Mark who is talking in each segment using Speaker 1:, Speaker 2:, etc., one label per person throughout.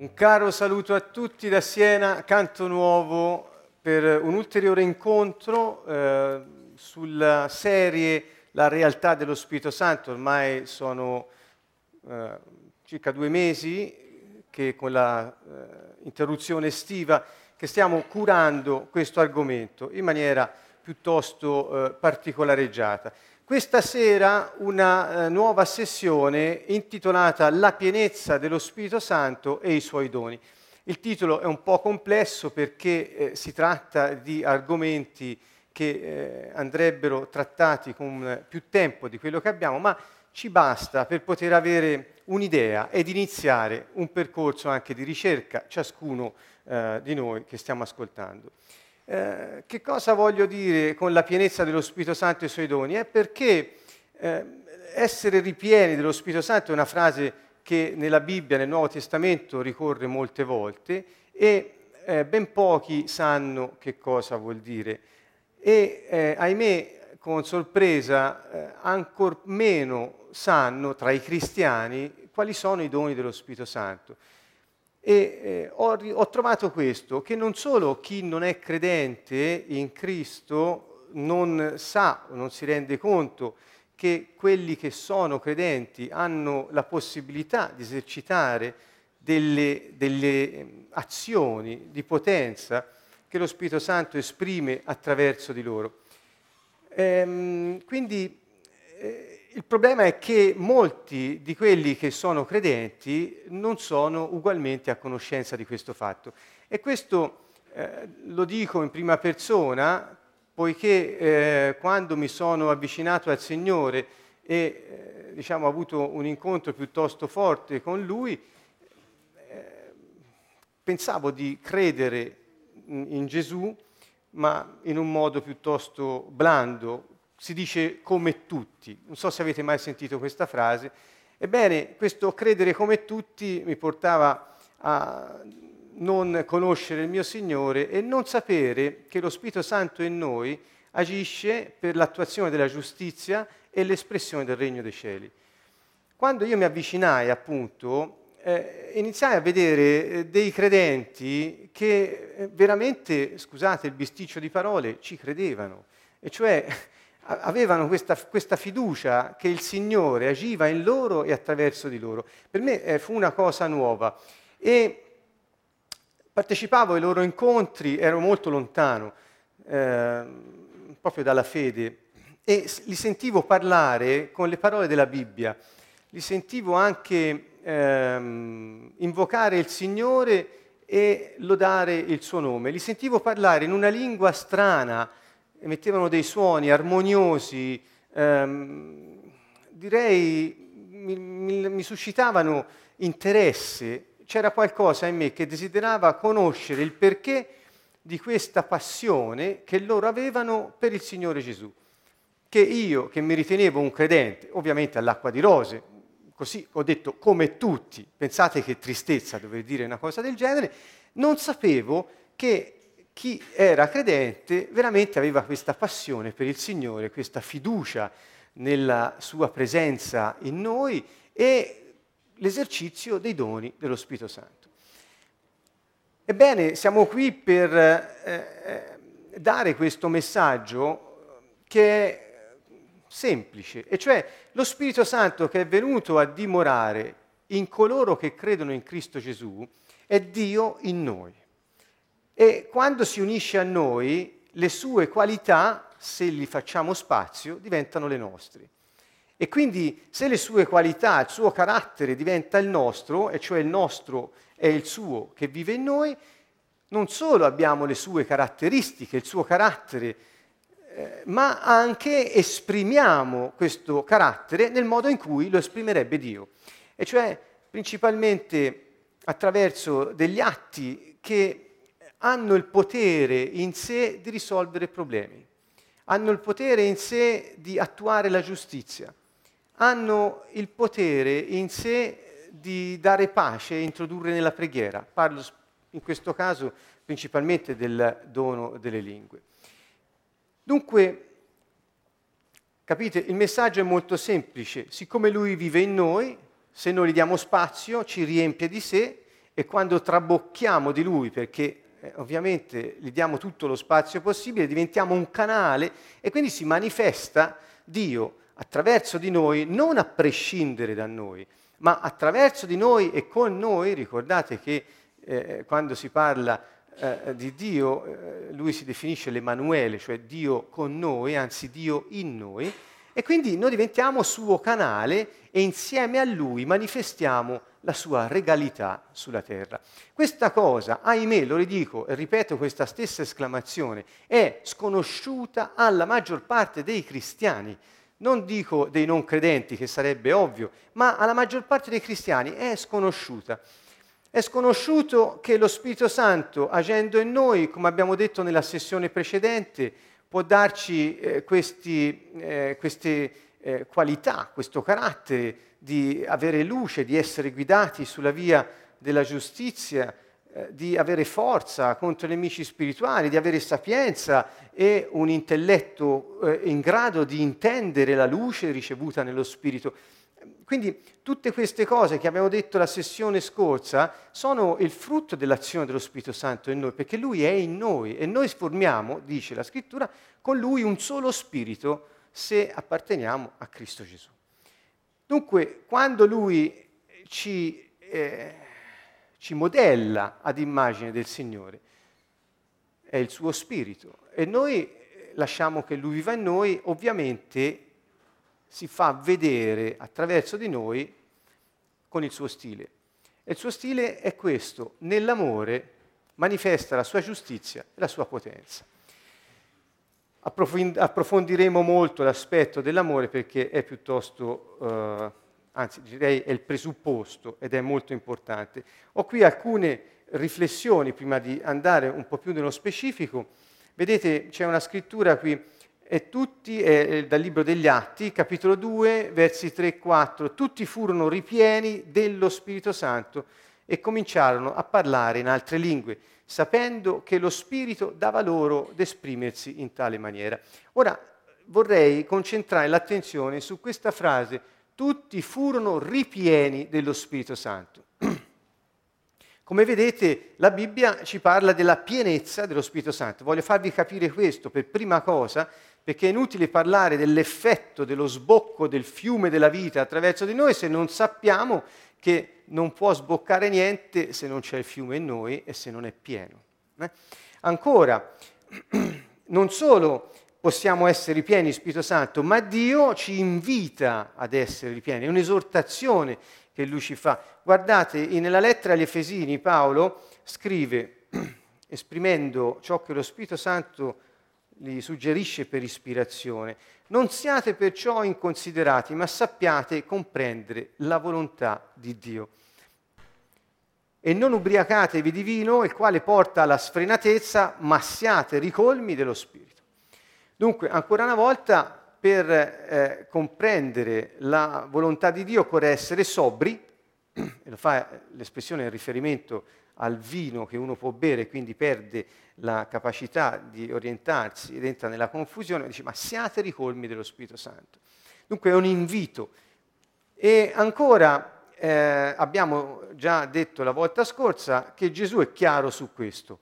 Speaker 1: Un caro saluto a tutti da Siena, Canto Nuovo, per un ulteriore incontro eh, sulla serie La realtà dello Spirito Santo. Ormai sono eh, circa due mesi che con l'interruzione eh, estiva che stiamo curando questo argomento in maniera piuttosto eh, particolareggiata. Questa sera una eh, nuova sessione intitolata La pienezza dello Spirito Santo e i suoi doni. Il titolo è un po' complesso perché eh, si tratta di argomenti che eh, andrebbero trattati con più tempo di quello che abbiamo, ma ci basta per poter avere un'idea ed iniziare un percorso anche di ricerca, ciascuno eh, di noi che stiamo ascoltando. Eh, che cosa voglio dire con la pienezza dello Spirito Santo e i suoi doni? È perché eh, essere ripieni dello Spirito Santo è una frase che nella Bibbia, nel Nuovo Testamento, ricorre molte volte e eh, ben pochi sanno che cosa vuol dire. E eh, ahimè, con sorpresa, eh, ancor meno sanno tra i cristiani quali sono i doni dello Spirito Santo. E eh, ho, ho trovato questo, che non solo chi non è credente in Cristo non sa, non si rende conto che quelli che sono credenti hanno la possibilità di esercitare delle, delle ehm, azioni di potenza che lo Spirito Santo esprime attraverso di loro. Ehm, quindi eh, il problema è che molti di quelli che sono credenti non sono ugualmente a conoscenza di questo fatto. E questo eh, lo dico in prima persona, poiché eh, quando mi sono avvicinato al Signore e eh, diciamo, ho avuto un incontro piuttosto forte con Lui, eh, pensavo di credere in, in Gesù, ma in un modo piuttosto blando, si dice come tutti. Non so se avete mai sentito questa frase. Ebbene, questo credere come tutti mi portava a non conoscere il mio Signore e non sapere che lo Spirito Santo in noi agisce per l'attuazione della giustizia e l'espressione del regno dei cieli. Quando io mi avvicinai, appunto, eh, iniziai a vedere eh, dei credenti che eh, veramente, scusate il bisticcio di parole, ci credevano. E cioè avevano questa, questa, fiducia che il Signore agiva in loro e attraverso di loro. Per me eh, fu una cosa nuova. E partecipavo ai loro incontri, ero molto lontano eh, proprio dalla fede e li sentivo parlare con le parole della Bibbia, li sentivo anche ehm, invocare il Signore e lodare il suo nome, li sentivo parlare in una lingua strana, emettevano dei suoni armoniosi, ehm, direi mi, mi, mi suscitavano interesse, c'era qualcosa in me che desiderava conoscere il perché di questa passione che loro avevano per il Signore Gesù. Che io, che mi ritenevo un credente, ovviamente all'acqua di rose, così ho detto come tutti, pensate che tristezza dover dire una cosa del genere, non sapevo che chi era credente veramente aveva questa passione per il Signore, questa fiducia nella sua presenza in noi e l'esercizio dei doni dello Spirito Santo. Ebbene, siamo qui per eh, eh dare questo messaggio che è semplice, e cioè lo Spirito Santo che è venuto a dimorare in coloro che credono in Cristo Gesù è Dio in noi. E quando si unisce a noi, le sue qualità, se gli facciamo spazio, diventano le nostre. E quindi se le sue qualità, il suo carattere diventa il nostro, e cioè il nostro è il suo che vive in noi, non solo abbiamo le sue caratteristiche, il suo carattere, eh, ma anche esprimiamo questo carattere nel modo in cui lo esprimerebbe Dio. E cioè principalmente attraverso degli atti che hanno il potere in sé di risolvere problemi, hanno il potere in sé di attuare la giustizia, hanno il potere in sé di dare pace e introdurre nella preghiera. Parlo in questo caso principalmente del dono delle lingue. Dunque, capite, il messaggio è molto semplice. Siccome lui vive in noi, se noi gli diamo spazio, ci riempie di sé e quando trabocchiamo di Lui, perché eh, ovviamente gli diamo tutto lo spazio possibile, diventiamo un canale e quindi si manifesta Dio attraverso di noi, non a prescindere da noi, ma attraverso di noi e con noi, ricordate che eh, quando si parla eh, di Dio, eh, lui si definisce l'Emanuele, cioè Dio con noi, anzi Dio in noi, e quindi noi diventiamo suo canale e insieme a lui manifestiamo la sua regalità sulla terra. Questa cosa, ahimè, lo ridico e ripeto questa stessa esclamazione, è sconosciuta alla maggior parte dei cristiani. Non dico dei non credenti, che sarebbe ovvio, ma alla maggior parte dei cristiani è sconosciuta. È sconosciuto che lo Spirito Santo, agendo in noi, come abbiamo detto nella sessione precedente, può darci eh, questi, eh, queste eh, qualità, questo carattere di avere luce, di essere guidati sulla via della giustizia, eh, di avere forza contro i nemici spirituali, di avere sapienza e un intelletto eh, in grado di intendere la luce ricevuta nello Spirito. Quindi tutte queste cose che abbiamo detto la sessione scorsa sono il frutto dell'azione dello Spirito Santo in noi, perché Lui è in noi e noi formiamo, dice la Scrittura, con Lui un solo Spirito se apparteniamo a Cristo Gesù. Dunque, quando lui ci, eh, ci modella ad immagine del Signore, è il suo spirito e noi lasciamo che lui viva in noi, ovviamente si fa vedere attraverso di noi con il suo stile. E il suo stile è questo, nell'amore manifesta la sua giustizia e la sua potenza. Approfondiremo molto l'aspetto dell'amore perché è piuttosto, eh, anzi direi è il presupposto ed è molto importante. Ho qui alcune riflessioni prima di andare un po' più nello specifico. Vedete, c'è una scrittura qui, e tutti, è dal libro degli Atti, capitolo 2, versi 3 e 4, tutti furono ripieni dello Spirito Santo e cominciarono a parlare in altre lingue sapendo che lo Spirito dava loro d'esprimersi in tale maniera. Ora vorrei concentrare l'attenzione su questa frase, tutti furono ripieni dello Spirito Santo. Come vedete, la Bibbia ci parla della pienezza dello Spirito Santo. Voglio farvi capire questo per prima cosa, perché è inutile parlare dell'effetto dello sbocco del fiume della vita attraverso di noi se non sappiamo che non può sboccare niente se non c'è il fiume in noi e se non è pieno. Eh? Ancora, non solo possiamo essere ripieni di Spirito Santo, ma Dio ci invita ad essere ripieni, è un'esortazione che Lui ci fa. Guardate, nella lettera agli Efesini Paolo scrive, esprimendo ciò che lo Spirito Santo gli suggerisce per ispirazione, non siate perciò inconsiderati, ma sappiate comprendere la volontà di Dio. E non ubriacatevi di vino, il quale porta alla sfrenatezza, ma siate ricolmi dello Spirito. Dunque, ancora una volta, per eh, comprendere la volontà di Dio occorre essere sobri, e lo fa l'espressione in riferimento al vino che uno può bere, quindi perde la capacità di orientarsi ed entra nella confusione, dice ma siate ricolmi dello Spirito Santo. Dunque è un invito. E ancora eh, abbiamo già detto la volta scorsa che Gesù è chiaro su questo.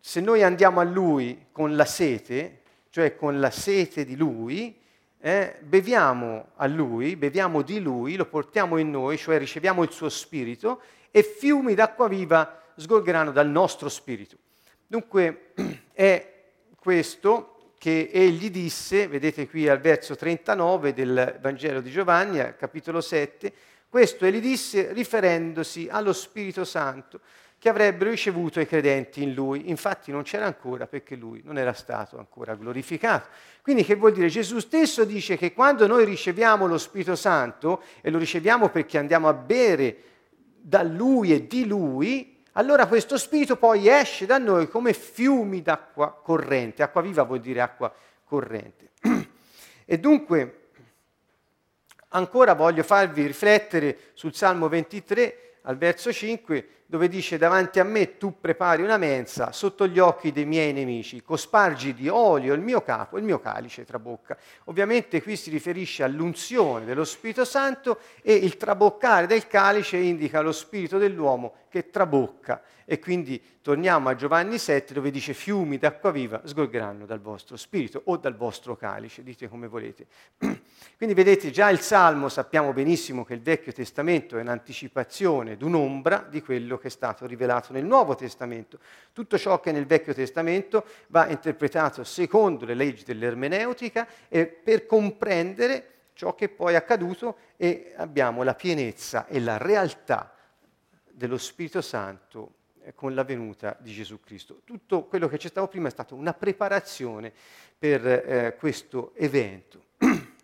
Speaker 1: Se noi andiamo a Lui con la sete, cioè con la sete di Lui, eh, beviamo a Lui, beviamo di Lui, lo portiamo in noi, cioè riceviamo il suo spirito e fiumi d'acqua viva sgorgeranno dal nostro spirito. Dunque è questo che egli disse, vedete qui al verso 39 del Vangelo di Giovanni, capitolo 7, questo egli disse riferendosi allo Spirito Santo che avrebbero ricevuto i credenti in lui. Infatti non c'era ancora perché lui non era stato ancora glorificato. Quindi che vuol dire? Gesù stesso dice che quando noi riceviamo lo Spirito Santo, e lo riceviamo perché andiamo a bere da lui e di lui, allora questo spirito poi esce da noi come fiumi d'acqua corrente. Acqua viva vuol dire acqua corrente. E dunque, ancora voglio farvi riflettere sul Salmo 23, al verso 5, dove dice davanti a me tu prepari una mensa sotto gli occhi dei miei nemici, cospargi di olio il mio capo, il mio calice trabocca. Ovviamente qui si riferisce all'unzione dello Spirito Santo e il traboccare del calice indica lo spirito dell'uomo che trabocca e quindi torniamo a Giovanni 7 dove dice fiumi d'acqua viva sgorgeranno dal vostro spirito o dal vostro calice, dite come volete. Quindi vedete già il Salmo sappiamo benissimo che il Vecchio Testamento è un'anticipazione d'un'ombra di quello che è stato rivelato nel Nuovo Testamento. Tutto ciò che è nel Vecchio Testamento va interpretato secondo le leggi dell'ermeneutica e per comprendere ciò che poi è accaduto e abbiamo la pienezza e la realtà dello Spirito Santo eh, con la venuta di Gesù Cristo. Tutto quello che c'è stato prima è stata una preparazione per eh, questo evento.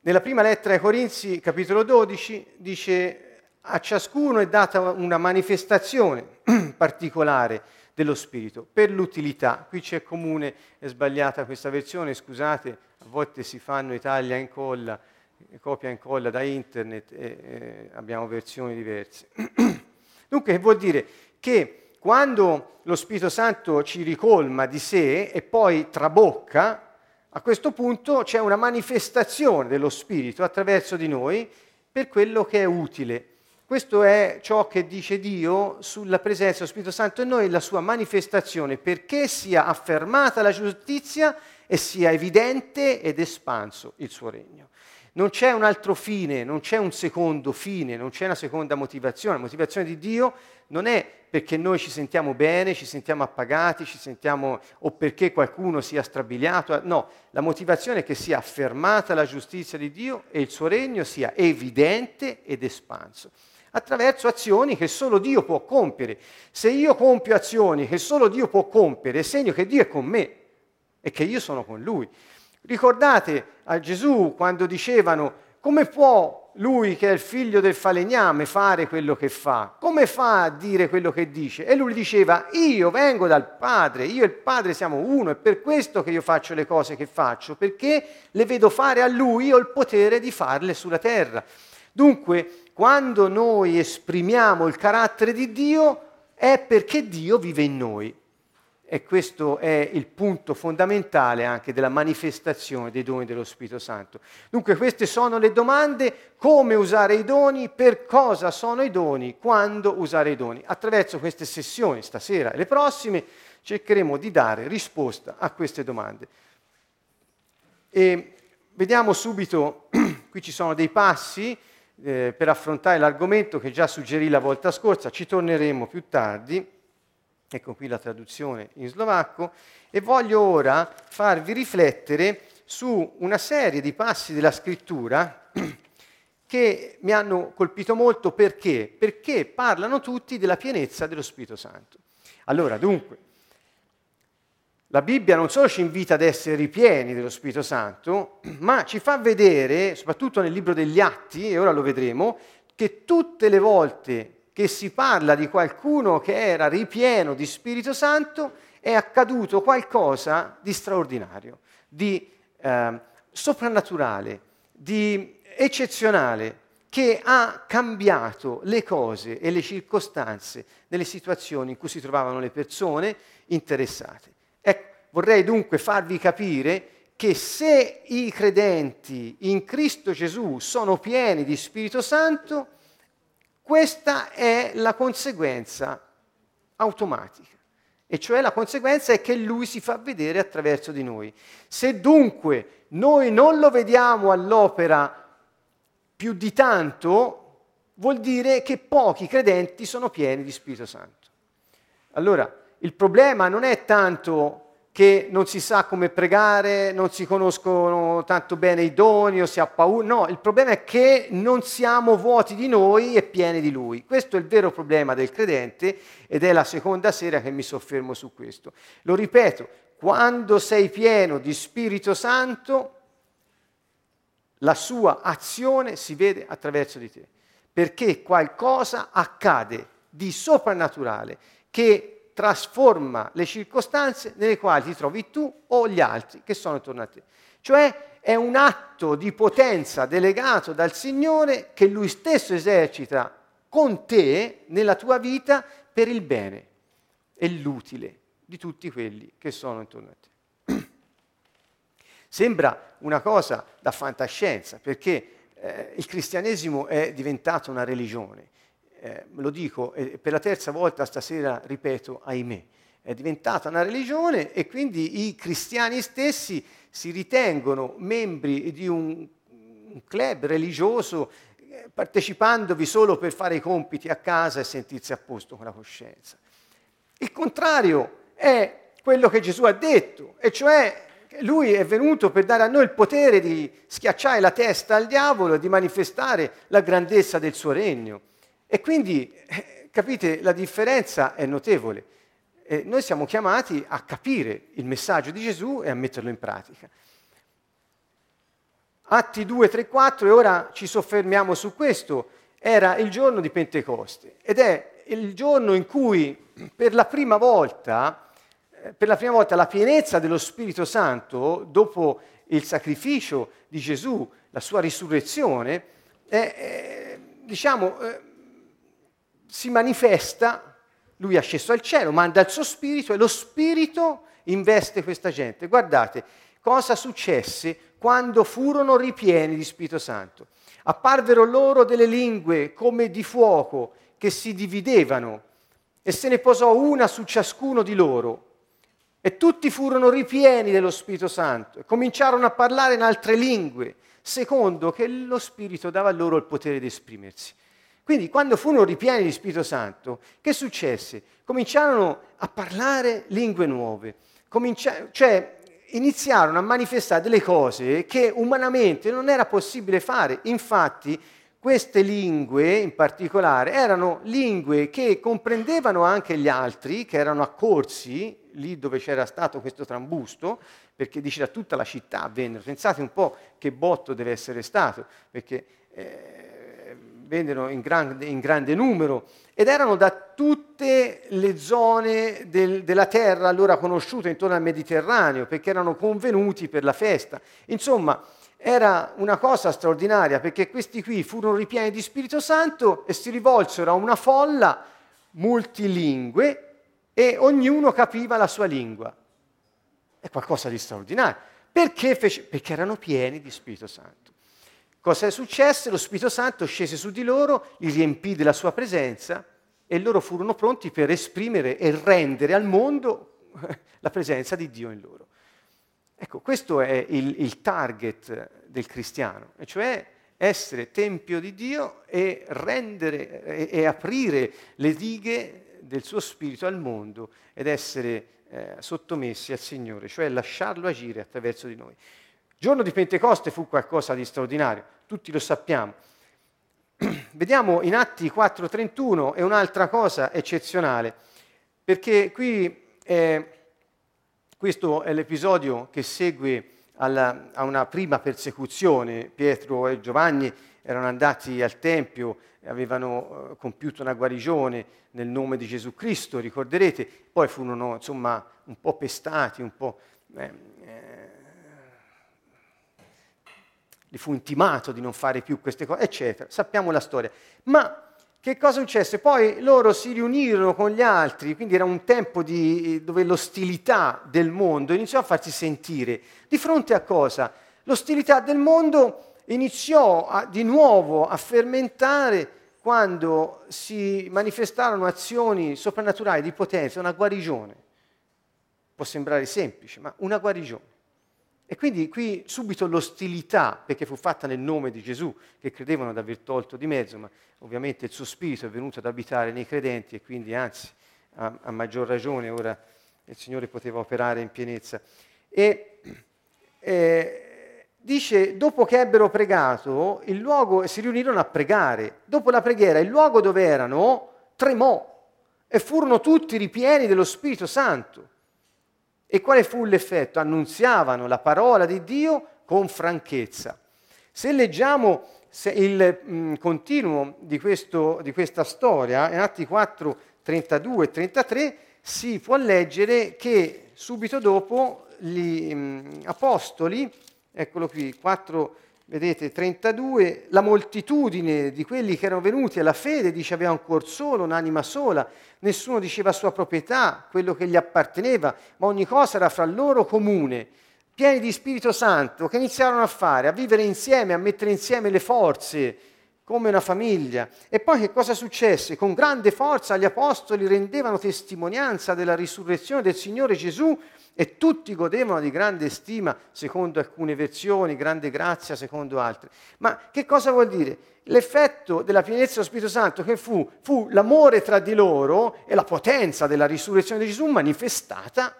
Speaker 1: Nella prima lettera ai Corinzi, capitolo 12, dice a ciascuno è data una manifestazione particolare dello Spirito per l'utilità. Qui c'è comune, è sbagliata questa versione, scusate, a volte si fanno Italia in colla, copia e incolla da internet e, e abbiamo versioni diverse. Dunque vuol dire che quando lo Spirito Santo ci ricolma di sé e poi trabocca, a questo punto c'è una manifestazione dello Spirito attraverso di noi per quello che è utile. Questo è ciò che dice Dio sulla presenza dello Spirito Santo in noi, la sua manifestazione, perché sia affermata la giustizia e sia evidente ed espanso il suo regno. Non c'è un altro fine, non c'è un secondo fine, non c'è una seconda motivazione. La motivazione di Dio non è perché noi ci sentiamo bene, ci sentiamo appagati, ci sentiamo, o perché qualcuno sia strabiliato. No, la motivazione è che sia affermata la giustizia di Dio e il suo regno sia evidente ed espanso attraverso azioni che solo Dio può compiere. Se io compio azioni che solo Dio può compiere, è segno che Dio è con me e che io sono con Lui. Ricordate a Gesù quando dicevano come può lui che è il figlio del falegname fare quello che fa? Come fa a dire quello che dice? E lui diceva, io vengo dal Padre, io e il Padre siamo uno, è per questo che io faccio le cose che faccio, perché le vedo fare a lui, ho il potere di farle sulla terra. Dunque, quando noi esprimiamo il carattere di Dio, è perché Dio vive in noi. E questo è il punto fondamentale anche della manifestazione dei doni dello Spirito Santo. Dunque queste sono le domande, come usare i doni, per cosa sono i doni, quando usare i doni. Attraverso queste sessioni, stasera e le prossime, cercheremo di dare risposta a queste domande. E vediamo subito, qui ci sono dei passi eh, per affrontare l'argomento che già suggerì la volta scorsa, ci torneremo più tardi Ecco qui la traduzione in slovacco. E voglio ora farvi riflettere su una serie di passi della scrittura che mi hanno colpito molto perché? Perché parlano tutti della pienezza dello Spirito Santo. Allora, dunque, la Bibbia non solo ci invita ad essere ripieni dello Spirito Santo, ma ci fa vedere, soprattutto nel libro degli Atti, e ora lo vedremo, che tutte le volte che si parla di qualcuno che era ripieno di Spirito Santo, è accaduto qualcosa di straordinario, di eh, soprannaturale, di eccezionale, che ha cambiato le cose e le circostanze nelle situazioni in cui si trovavano le persone interessate. Ecco, vorrei dunque farvi capire che se i credenti in Cristo Gesù sono pieni di Spirito Santo, questa è la conseguenza automatica, e cioè la conseguenza è che lui si fa vedere attraverso di noi. Se dunque noi non lo vediamo all'opera più di tanto, vuol dire che pochi credenti sono pieni di Spirito Santo. Allora, il problema non è tanto che non si sa come pregare, non si conoscono tanto bene i doni o si ha paura. No, il problema è che non siamo vuoti di noi e pieni di Lui. Questo è il vero problema del credente ed è la seconda sera che mi soffermo su questo. Lo ripeto, quando sei pieno di Spirito Santo, la sua azione si vede attraverso di te, perché qualcosa accade di soprannaturale che trasforma le circostanze nelle quali ti trovi tu o gli altri che sono attorno a te. cioè è un atto di potenza delegato dal Signore che Lui stesso esercita con te nella tua vita per il bene e l'utile di tutti quelli che sono intorno a te. Sembra una cosa da fantascienza perché eh, il cristianesimo è diventato una religione. Eh, lo dico e per la terza volta stasera ripeto, ahimè, è diventata una religione e quindi i cristiani stessi si ritengono membri di un, un club religioso eh, partecipandovi solo per fare i compiti a casa e sentirsi a posto con la coscienza. Il contrario è quello che Gesù ha detto, e cioè lui è venuto per dare a noi il potere di schiacciare la testa al diavolo e di manifestare la grandezza del suo regno. E quindi, eh, capite, la differenza è notevole. E noi siamo chiamati a capire il messaggio di Gesù e a metterlo in pratica. Atti 2, 3, 4 e ora ci soffermiamo su questo. Era il giorno di Pentecoste ed è il giorno in cui per la prima volta, eh, per la prima volta la pienezza dello Spirito Santo, dopo il sacrificio di Gesù, la sua risurrezione, è, è, diciamo, eh, si manifesta, lui è sceso al cielo, manda il suo Spirito e lo Spirito investe questa gente. Guardate cosa successe quando furono ripieni di Spirito Santo. Apparvero loro delle lingue come di fuoco che si dividevano e se ne posò una su ciascuno di loro. E tutti furono ripieni dello Spirito Santo e cominciarono a parlare in altre lingue, secondo che lo Spirito dava loro il potere di esprimersi. Quindi quando furono ripieni di Spirito Santo, che successe? Cominciarono a parlare lingue nuove, Comincia- cioè iniziarono a manifestare delle cose che umanamente non era possibile fare. Infatti, queste lingue in particolare erano lingue che comprendevano anche gli altri, che erano accorsi lì dove c'era stato questo trambusto, perché dice da tutta la città vennero. Pensate un po' che botto deve essere stato, perché eh, vennero in grande, in grande numero ed erano da tutte le zone del, della terra allora conosciute intorno al Mediterraneo, perché erano convenuti per la festa. Insomma, era una cosa straordinaria, perché questi qui furono ripieni di Spirito Santo e si rivolsero a una folla multilingue e ognuno capiva la sua lingua. È qualcosa di straordinario. Perché? Fece? Perché erano pieni di Spirito Santo. Cosa è successo? Lo Spirito Santo scese su di loro, li riempì della sua presenza e loro furono pronti per esprimere e rendere al mondo la presenza di Dio in loro. Ecco, questo è il, il target del cristiano, cioè essere tempio di Dio e rendere e, e aprire le dighe del suo spirito al mondo ed essere eh, sottomessi al Signore, cioè lasciarlo agire attraverso di noi. Il giorno di Pentecoste fu qualcosa di straordinario, tutti lo sappiamo. Vediamo in Atti 4:31 è un'altra cosa eccezionale, perché qui eh, questo è l'episodio che segue alla, a una prima persecuzione. Pietro e Giovanni erano andati al Tempio, avevano eh, compiuto una guarigione nel nome di Gesù Cristo, ricorderete, poi furono insomma un po' pestati, un po'... Eh, gli fu intimato di non fare più queste cose, eccetera. Sappiamo la storia. Ma che cosa successe? Poi loro si riunirono con gli altri, quindi era un tempo di, dove l'ostilità del mondo iniziò a farsi sentire. Di fronte a cosa? L'ostilità del mondo iniziò a, di nuovo a fermentare quando si manifestarono azioni soprannaturali di potenza, una guarigione. Può sembrare semplice, ma una guarigione. E quindi qui subito l'ostilità, perché fu fatta nel nome di Gesù, che credevano di aver tolto di mezzo, ma ovviamente il suo spirito è venuto ad abitare nei credenti e quindi anzi a, a maggior ragione ora il Signore poteva operare in pienezza. E eh, dice, dopo che ebbero pregato, il luogo, si riunirono a pregare. Dopo la preghiera, il luogo dove erano tremò e furono tutti ripieni dello Spirito Santo e quale fu l'effetto? Annunziavano la parola di Dio con franchezza. Se leggiamo il mh, continuo di, questo, di, questa storia, in Atti 4, 32 e 33, si può leggere che subito dopo gli mh, apostoli eccolo qui, 4, vedete, 32, la moltitudine di quelli che erano venuti alla fede dice aveva un cuor solo, un'anima sola, nessuno diceva sua proprietà, quello che gli apparteneva, ma ogni cosa era fra loro comune, pieni di Spirito Santo, che iniziarono a fare, a vivere insieme, a mettere insieme le forze, come una famiglia. E poi che cosa successe? Con grande forza gli apostoli rendevano testimonianza della risurrezione del Signore Gesù e tutti godevano di grande stima, secondo alcune versioni, grande grazia, secondo altre. Ma che cosa vuol dire? L'effetto della pienezza dello Spirito Santo che fu, fu l'amore tra di loro e la potenza della risurrezione di Gesù manifestata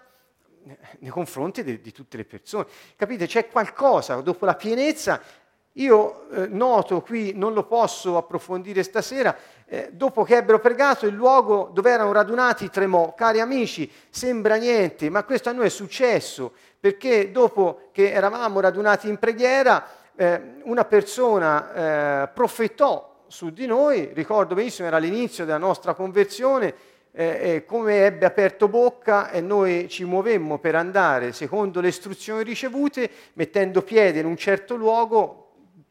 Speaker 1: nei confronti di, di tutte le persone. Capite? C'è qualcosa dopo la pienezza io eh, noto qui, non lo posso approfondire stasera, eh, dopo che ebbero pregato il luogo dove erano radunati tremò. Cari amici, sembra niente, ma questo a noi è successo, perché dopo che eravamo radunati in preghiera, eh, una persona eh, profetò su di noi, ricordo benissimo, era l'inizio della nostra conversione, eh, come ebbe aperto bocca e noi ci muovemmo per andare secondo le istruzioni ricevute, mettendo piede in un certo luogo,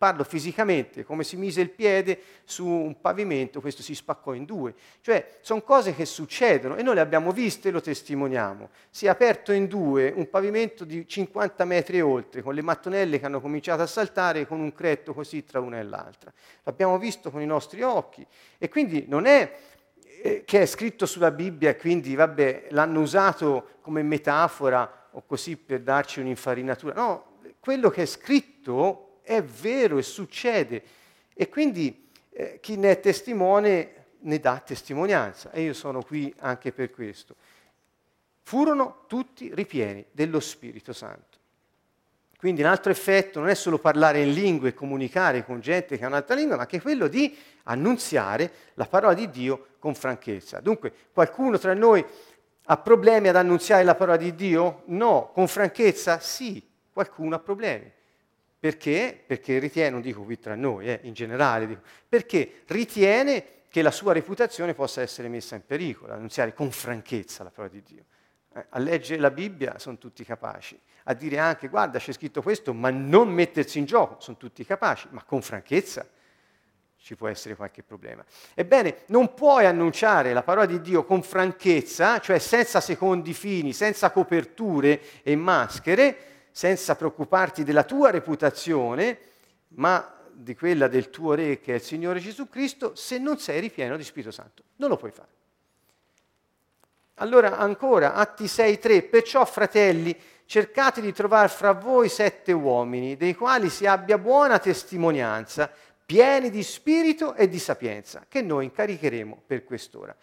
Speaker 1: parlo fisicamente, come si mise il piede su un pavimento, questo si spaccò in due. Cioè, sono cose che succedono e noi le abbiamo viste e lo testimoniamo. Si è aperto in due un pavimento di 50 metri e oltre, con le mattonelle che hanno cominciato a saltare con un cretto così tra una e l'altra. L'abbiamo visto con i nostri occhi e quindi non è eh, che è scritto sulla Bibbia e quindi, vabbè, l'hanno usato come metafora o così per darci un'infarinatura. No, quello che è scritto è vero e succede. E quindi eh, chi ne è testimone ne dà testimonianza e io sono qui anche per questo. Furono tutti ripieni dello Spirito Santo. Quindi un altro effetto non è solo parlare in lingue e comunicare con gente che ha un'altra lingua, ma anche quello di annunziare la parola di Dio con franchezza. Dunque, qualcuno tra noi ha problemi ad annunziare la parola di Dio? No. Con franchezza? Sì. Qualcuno ha problemi. Perché? Perché ritiene, non dico qui tra noi, eh, in generale, dico, perché ritiene che la sua reputazione possa essere messa in pericolo, annunziare con franchezza la parola di Dio. Eh, a leggere la Bibbia sono tutti capaci, a dire anche guarda c'è scritto questo, ma non mettersi in gioco, sono tutti capaci, ma con franchezza ci può essere qualche problema. Ebbene, non puoi annunciare la parola di Dio con franchezza, cioè senza secondi fini, senza coperture e maschere, senza preoccuparti della tua reputazione, ma di quella del tuo Re che è il Signore Gesù Cristo, se non sei ripieno di Spirito Santo. Non lo puoi fare. Allora ancora, Atti 6.3, perciò fratelli, cercate di trovare fra voi sette uomini, dei quali si abbia buona testimonianza, pieni di spirito e di sapienza, che noi incaricheremo per quest'ora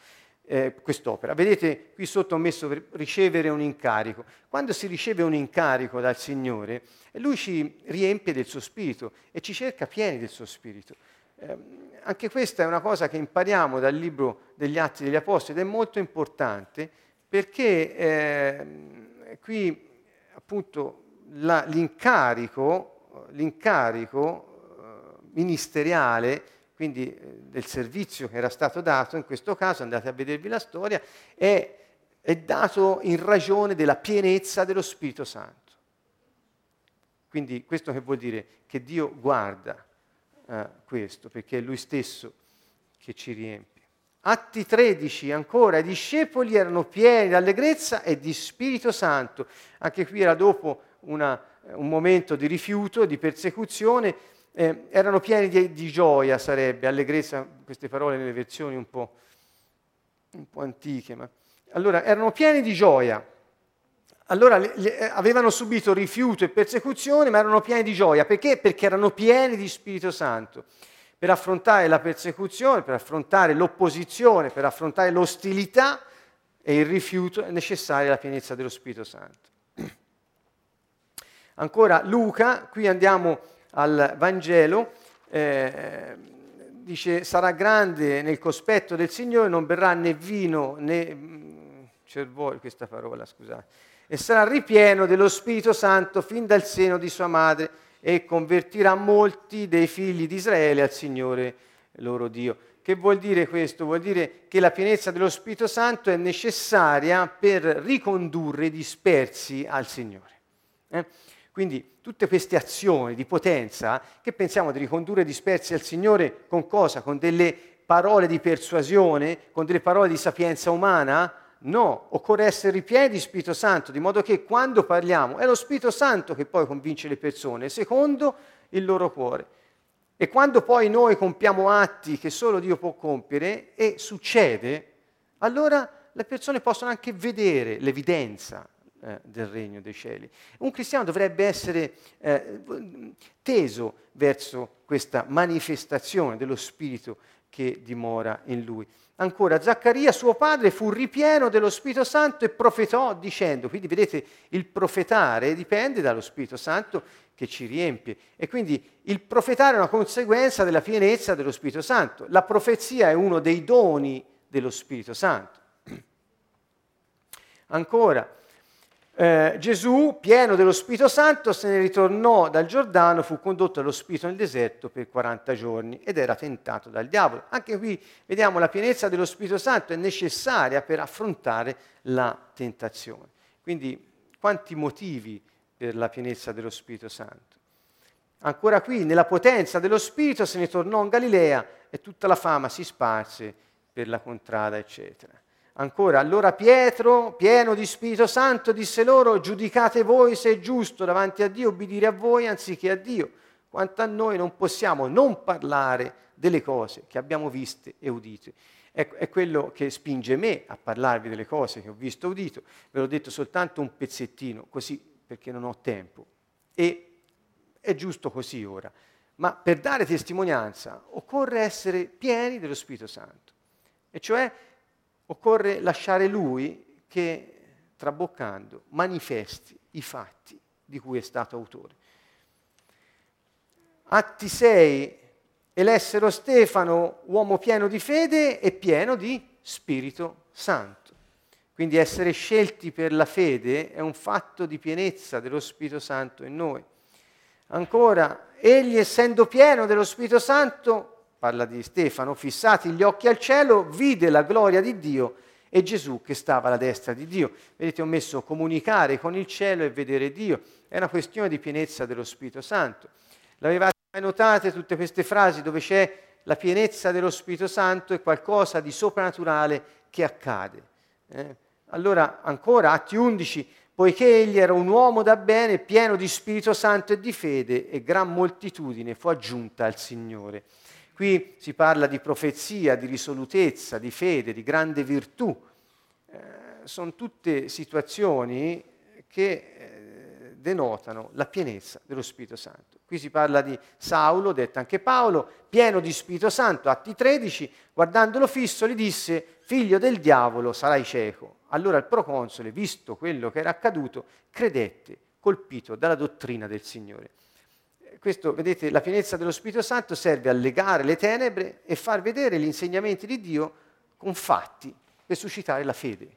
Speaker 1: eh, quest'opera. Vedete qui sotto ho messo per ricevere un incarico. Quando si riceve un incarico dal Signore, lui ci riempie del suo spirito e ci cerca pieni del suo spirito. Eh, anche questa è una cosa che impariamo dal libro degli Atti degli Apostoli ed è molto importante perché eh, qui appunto la, l'incarico, l'incarico eh, ministeriale quindi eh, del servizio che era stato dato, in questo caso andate a vedervi la storia, è, è dato in ragione della pienezza dello Spirito Santo. Quindi questo che vuol dire? Che Dio guarda eh, questo, perché è Lui stesso che ci riempie. Atti 13 ancora, i discepoli erano pieni di allegrezza e di Spirito Santo. Anche qui era dopo una, un momento di rifiuto, di persecuzione, eh, erano pieni di, di, gioia, sarebbe, allegrezza, queste parole nelle versioni un po', un po antiche, ma... Allora, erano pieni di gioia. Allora le, le, eh, avevano subito rifiuto e persecuzione, ma erano pieni di gioia. Perché? Perché erano pieni di Spirito Santo. Per affrontare la persecuzione, per affrontare l'opposizione, per affrontare l'ostilità e il rifiuto è necessaria la pienezza dello Spirito Santo. Ancora Luca, qui andiamo al Vangelo, eh, dice sarà grande nel cospetto del Signore, non berrà né vino né mm, cervoglio, questa parola scusate, e sarà ripieno dello Spirito Santo fin dal seno di sua madre e convertirà molti dei figli di Israele al Signore loro Dio. Che vuol dire questo? Vuol dire che la pienezza dello Spirito Santo è necessaria per ricondurre i dispersi al Signore. Eh? Quindi tutte queste azioni di potenza che pensiamo di ricondurre dispersi al Signore con cosa? Con delle parole di persuasione, con delle parole di sapienza umana? No, occorre essere ripieni di Spirito Santo, di modo che quando parliamo è lo Spirito Santo che poi convince le persone, secondo il loro cuore. E quando poi noi compiamo atti che solo Dio può compiere e succede, allora le persone possono anche vedere l'evidenza eh, del regno dei cieli. Un cristiano dovrebbe essere eh, teso verso questa manifestazione dello Spirito che dimora in lui. Ancora, Zaccaria, suo padre, fu ripieno dello Spirito Santo e profetò dicendo, quindi vedete, il profetare dipende dallo Spirito Santo che ci riempie. E quindi il profetare è una conseguenza della pienezza dello Spirito Santo. La profezia è uno dei doni dello Spirito Santo. Ancora, eh, Gesù, pieno dello Spirito Santo, se ne ritornò dal Giordano, fu condotto dallo Spirito nel deserto per 40 giorni ed era tentato dal diavolo. Anche qui vediamo la pienezza dello Spirito Santo è necessaria per affrontare la tentazione. Quindi quanti motivi per la pienezza dello Spirito Santo? Ancora qui, nella potenza dello Spirito se ne tornò in Galilea e tutta la fama si sparse per la contrada, eccetera. Ancora, allora Pietro, pieno di Spirito Santo, disse loro, giudicate voi se è giusto davanti a Dio obbedire a voi anziché a Dio. Quanto a noi non possiamo non parlare delle cose che abbiamo viste e udite. È, è quello che spinge me a parlarvi delle cose che ho visto e udito. Ve l'ho detto soltanto un pezzettino, così perché non ho tempo. E è giusto così ora. Ma per dare testimonianza occorre essere pieni dello Spirito Santo. E cioè occorre lasciare lui che, traboccando, manifesti i fatti di cui è stato autore. Atti 6, elessero Stefano, uomo pieno di fede e pieno di Spirito Santo. Quindi essere scelti per la fede è un fatto di pienezza dello Spirito Santo in noi. Ancora, egli essendo pieno dello Spirito Santo parla di Stefano, fissati gli occhi al cielo, vide la gloria di Dio e Gesù che stava alla destra di Dio. Vedete, ho messo comunicare con il cielo e vedere Dio. È una questione di pienezza dello Spirito Santo. L'avevate mai notate tutte queste frasi dove c'è la pienezza dello Spirito Santo e qualcosa di soprannaturale che accade? Eh? Allora, ancora, Atti 11, poiché egli era un uomo da bene, pieno di Spirito Santo e di fede, e gran moltitudine fu aggiunta al Signore. Qui si parla di profezia, di risolutezza, di fede, di grande virtù. Eh, sono tutte situazioni che eh, denotano la pienezza dello Spirito Santo. Qui si parla di Saulo, detto anche Paolo, pieno di Spirito Santo, Atti 13, guardandolo fisso gli disse, figlio del diavolo, sarai cieco. Allora il proconsole, visto quello che era accaduto, credette, colpito dalla dottrina del Signore questo, vedete, la pienezza dello Spirito Santo serve a legare le tenebre e far vedere gli insegnamenti di Dio con fatti per suscitare la fede.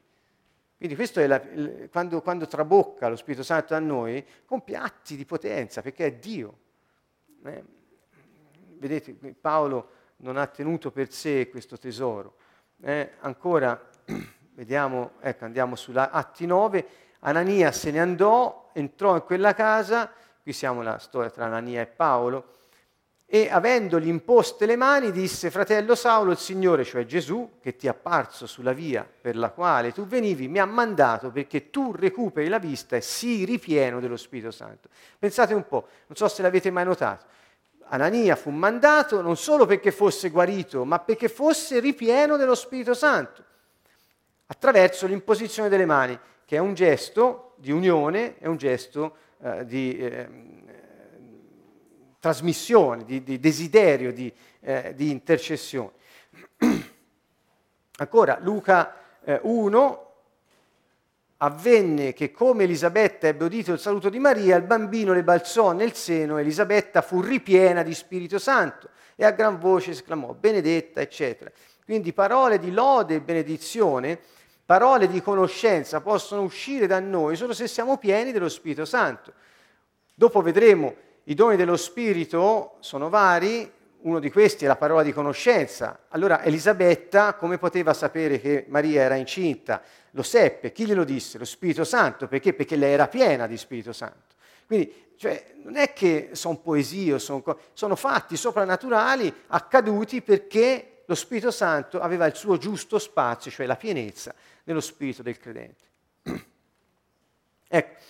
Speaker 1: Quindi questo è la, quando, quando, trabocca lo Spirito Santo a noi, compie atti di potenza, perché è Dio. Eh? Vedete, Paolo non ha tenuto per sé questo tesoro. Eh? Ancora, vediamo, ecco, andiamo su Atti 9, Anania se ne andò, entrò in quella casa qui siamo la storia tra Anania e Paolo, e avendogli imposte le mani disse, fratello Saulo, il Signore, cioè Gesù, che ti è apparso sulla via per la quale tu venivi, mi ha mandato perché tu recuperi la vista e sii ripieno dello Spirito Santo. Pensate un po', non so se l'avete mai notato, Anania fu mandato non solo perché fosse guarito, ma perché fosse ripieno dello Spirito Santo, attraverso l'imposizione delle mani, che è un gesto di unione, è un gesto eh, di eh, trasmissione, di, di, desiderio di, eh, di intercessione. Ancora, Luca 1, eh, avvenne che come Elisabetta ebbe udito il saluto di Maria, il bambino le balzò nel seno, Elisabetta fu ripiena di Spirito Santo e a gran voce esclamò, benedetta, eccetera. Quindi parole di lode e benedizione parole di conoscenza possono uscire da noi solo se siamo pieni dello Spirito Santo. Dopo vedremo i doni dello Spirito sono vari, uno di questi è la parola di conoscenza. Allora Elisabetta come poteva sapere che Maria era incinta? Lo seppe, chi glielo disse? Lo Spirito Santo, perché? Perché lei era piena di Spirito Santo. Quindi cioè, non è che sono poesie, sono, sono fatti soprannaturali accaduti perché lo Spirito Santo aveva il suo giusto spazio, cioè la pienezza nello spirito del credente. ecco,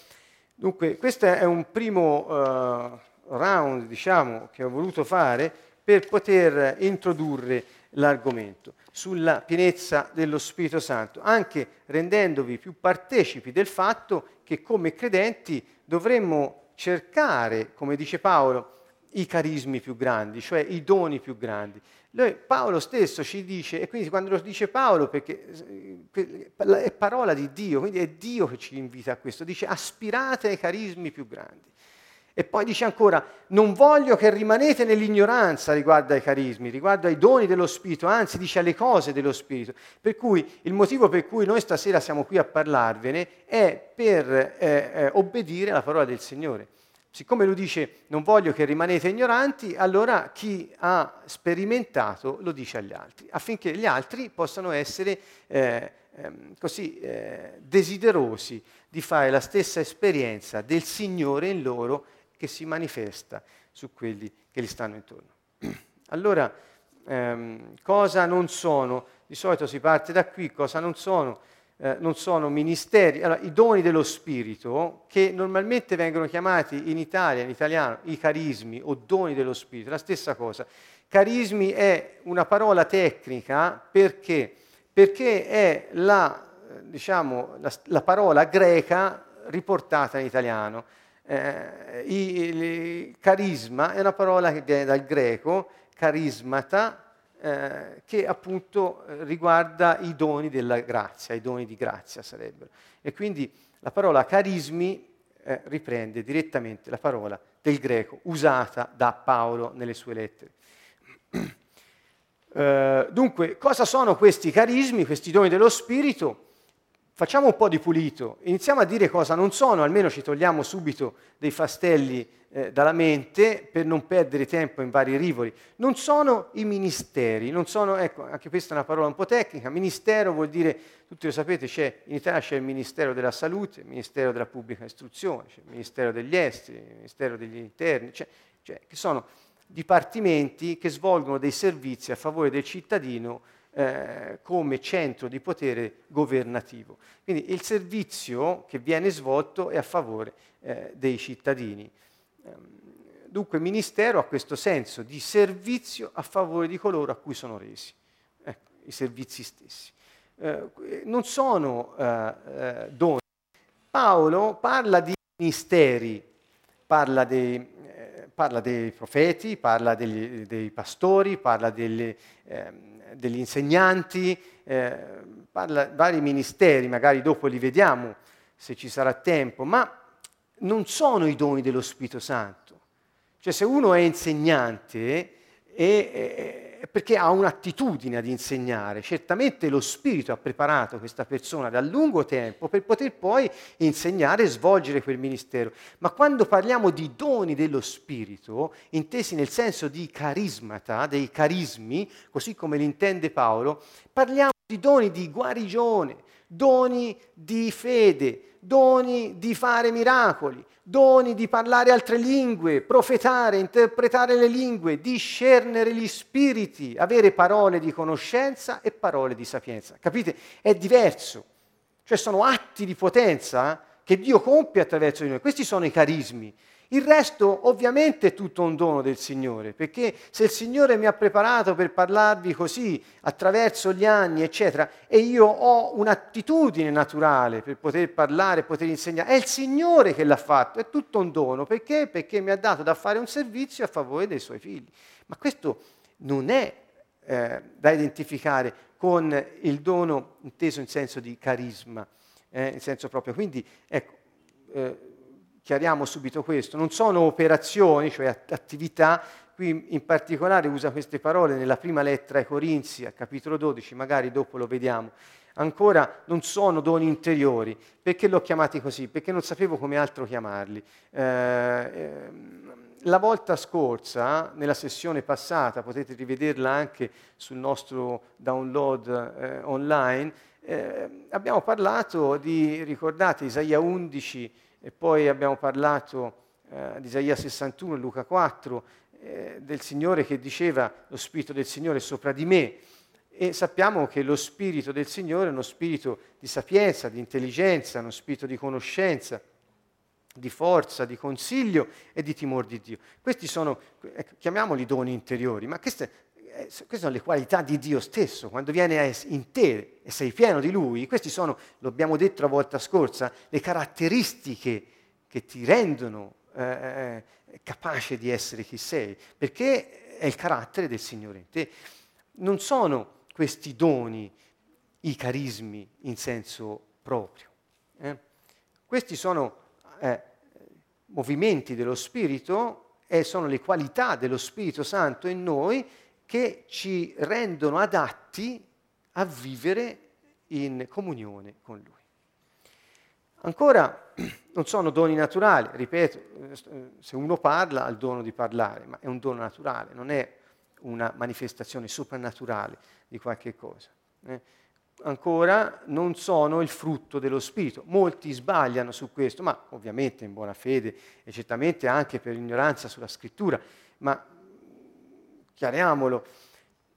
Speaker 1: dunque questo è un primo uh, round, diciamo, che ho voluto fare per poter introdurre l'argomento sulla pienezza dello Spirito Santo, anche rendendovi più partecipi del fatto che come credenti dovremmo cercare, come dice Paolo, i carismi più grandi, cioè i doni più grandi. Lui, Paolo stesso ci dice, e quindi quando lo dice Paolo, perché eh, è parola di Dio, quindi è Dio che ci invita a questo, dice aspirate ai carismi più grandi. E poi dice ancora, non voglio che rimanete nell'ignoranza riguardo ai carismi, riguardo ai doni dello Spirito, anzi dice alle cose dello Spirito. Per cui il motivo per cui noi stasera siamo qui a parlarvene è per eh, eh, obbedire alla parola del Signore. Siccome lui dice non voglio che rimanete ignoranti, allora chi ha sperimentato lo dice agli altri, affinché gli altri possano essere eh, ehm, così eh, desiderosi di fare la stessa esperienza del Signore in loro che si manifesta su quelli che gli stanno intorno. Allora, ehm, cosa non sono? Di solito si parte da qui, cosa non sono? Eh, non sono ministeri, allora, i doni dello Spirito, che normalmente vengono chiamati in Italia, in italiano, i carismi o doni dello Spirito, la stessa cosa. Carismi è una parola tecnica perché, perché è la, diciamo, la, la parola greca riportata in italiano. Eh, il carisma è una parola che viene dal greco, carismata, eh, che appunto riguarda i doni della grazia, i doni di grazia sarebbero. E quindi la parola carismi eh, riprende direttamente la parola del greco usata da Paolo nelle sue lettere. Uh, dunque, cosa sono questi carismi, questi doni dello Spirito? Facciamo un po' di pulito, iniziamo a dire cosa non sono, almeno ci togliamo subito dei fastelli eh, dalla mente per non perdere tempo in vari rivoli. Non sono i ministeri, non sono, ecco, anche questa è una parola un po' tecnica, ministero vuol dire, tutti lo sapete, c'è, in Italia c'è il Ministero della Salute, il Ministero della Pubblica Istruzione, c'è il Ministero degli Esteri, il Ministero degli Interni, cioè, cioè che sono dipartimenti che svolgono dei servizi a favore del cittadino eh, come centro di potere governativo. Quindi il servizio che viene svolto è a favore eh, dei cittadini. Ehm, dunque il Ministero ha questo senso di servizio a favore di coloro a cui sono resi, ecco, i servizi stessi. Eh, non sono eh, eh, doni. Paolo parla di ministeri, parla dei, parla dei profeti, parla degli, dei pastori, parla delle, eh, degli insegnanti, eh, parla vari ministeri, magari dopo li vediamo se ci sarà tempo, ma non sono i doni dello Spirito Santo. Cioè se uno è insegnante e, perché ha un'attitudine ad insegnare. Certamente lo Spirito ha preparato questa persona da lungo tempo per poter poi insegnare e svolgere quel ministero. Ma quando parliamo di doni dello Spirito, intesi nel senso di carismata, dei carismi, così come li intende Paolo, parliamo di doni di guarigione, doni di fede, doni di fare miracoli, doni di parlare altre lingue, profetare, interpretare le lingue, discernere gli spiriti, avere parole di conoscenza e parole di sapienza. Capite? È diverso. Cioè sono atti di potenza che Dio compie attraverso di noi. Questi sono i carismi. Il resto ovviamente è tutto un dono del Signore, perché se il Signore mi ha preparato per parlarvi così attraverso gli anni, eccetera, e io ho un'attitudine naturale per poter parlare, poter insegnare, è il Signore che l'ha fatto, è tutto un dono, perché? Perché mi ha dato da fare un servizio a favore dei suoi figli. Ma questo non è eh, da identificare con il dono inteso in senso di carisma, eh, in senso proprio. Quindi, ecco, eh, chiariamo subito questo, non sono operazioni, cioè attività, qui in particolare usa queste parole nella prima lettera ai Corinzi, al capitolo 12, magari dopo lo vediamo. Ancora non sono doni interiori. Perché l'ho chiamati così? Perché non sapevo come altro chiamarli. Eh, ehm, la volta scorsa, nella sessione passata, potete rivederla anche sul nostro download eh, online, eh, abbiamo parlato di, ricordate, Isaia 11, e poi abbiamo parlato eh, di Isaia 61 e Luca 4, eh, del Signore che diceva lo Spirito del Signore è sopra di me. E sappiamo che lo Spirito del Signore è uno spirito di sapienza, di intelligenza, uno spirito di conoscenza, di forza, di consiglio e di timore di Dio. Questi sono, ecco, chiamiamoli doni interiori, ma queste, queste sono le qualità di Dio stesso, quando viene in te e sei pieno di Lui, queste sono, lo abbiamo detto la volta scorsa, le caratteristiche che ti rendono eh, eh, capace di essere chi sei, perché è il carattere del Signore in te. Non sono questi doni i carismi in senso proprio. Eh? Questi sono eh, movimenti dello Spirito e sono le qualità dello Spirito Santo in noi che ci rendono adatti a vivere in comunione con Lui. Ancora, non sono doni naturali, ripeto, eh, se uno parla ha il dono di parlare, ma è un dono naturale, non è una manifestazione soprannaturale di qualche cosa. Eh? Ancora non sono il frutto dello Spirito. Molti sbagliano su questo, ma ovviamente in buona fede e certamente anche per ignoranza sulla scrittura, ma chiariamolo,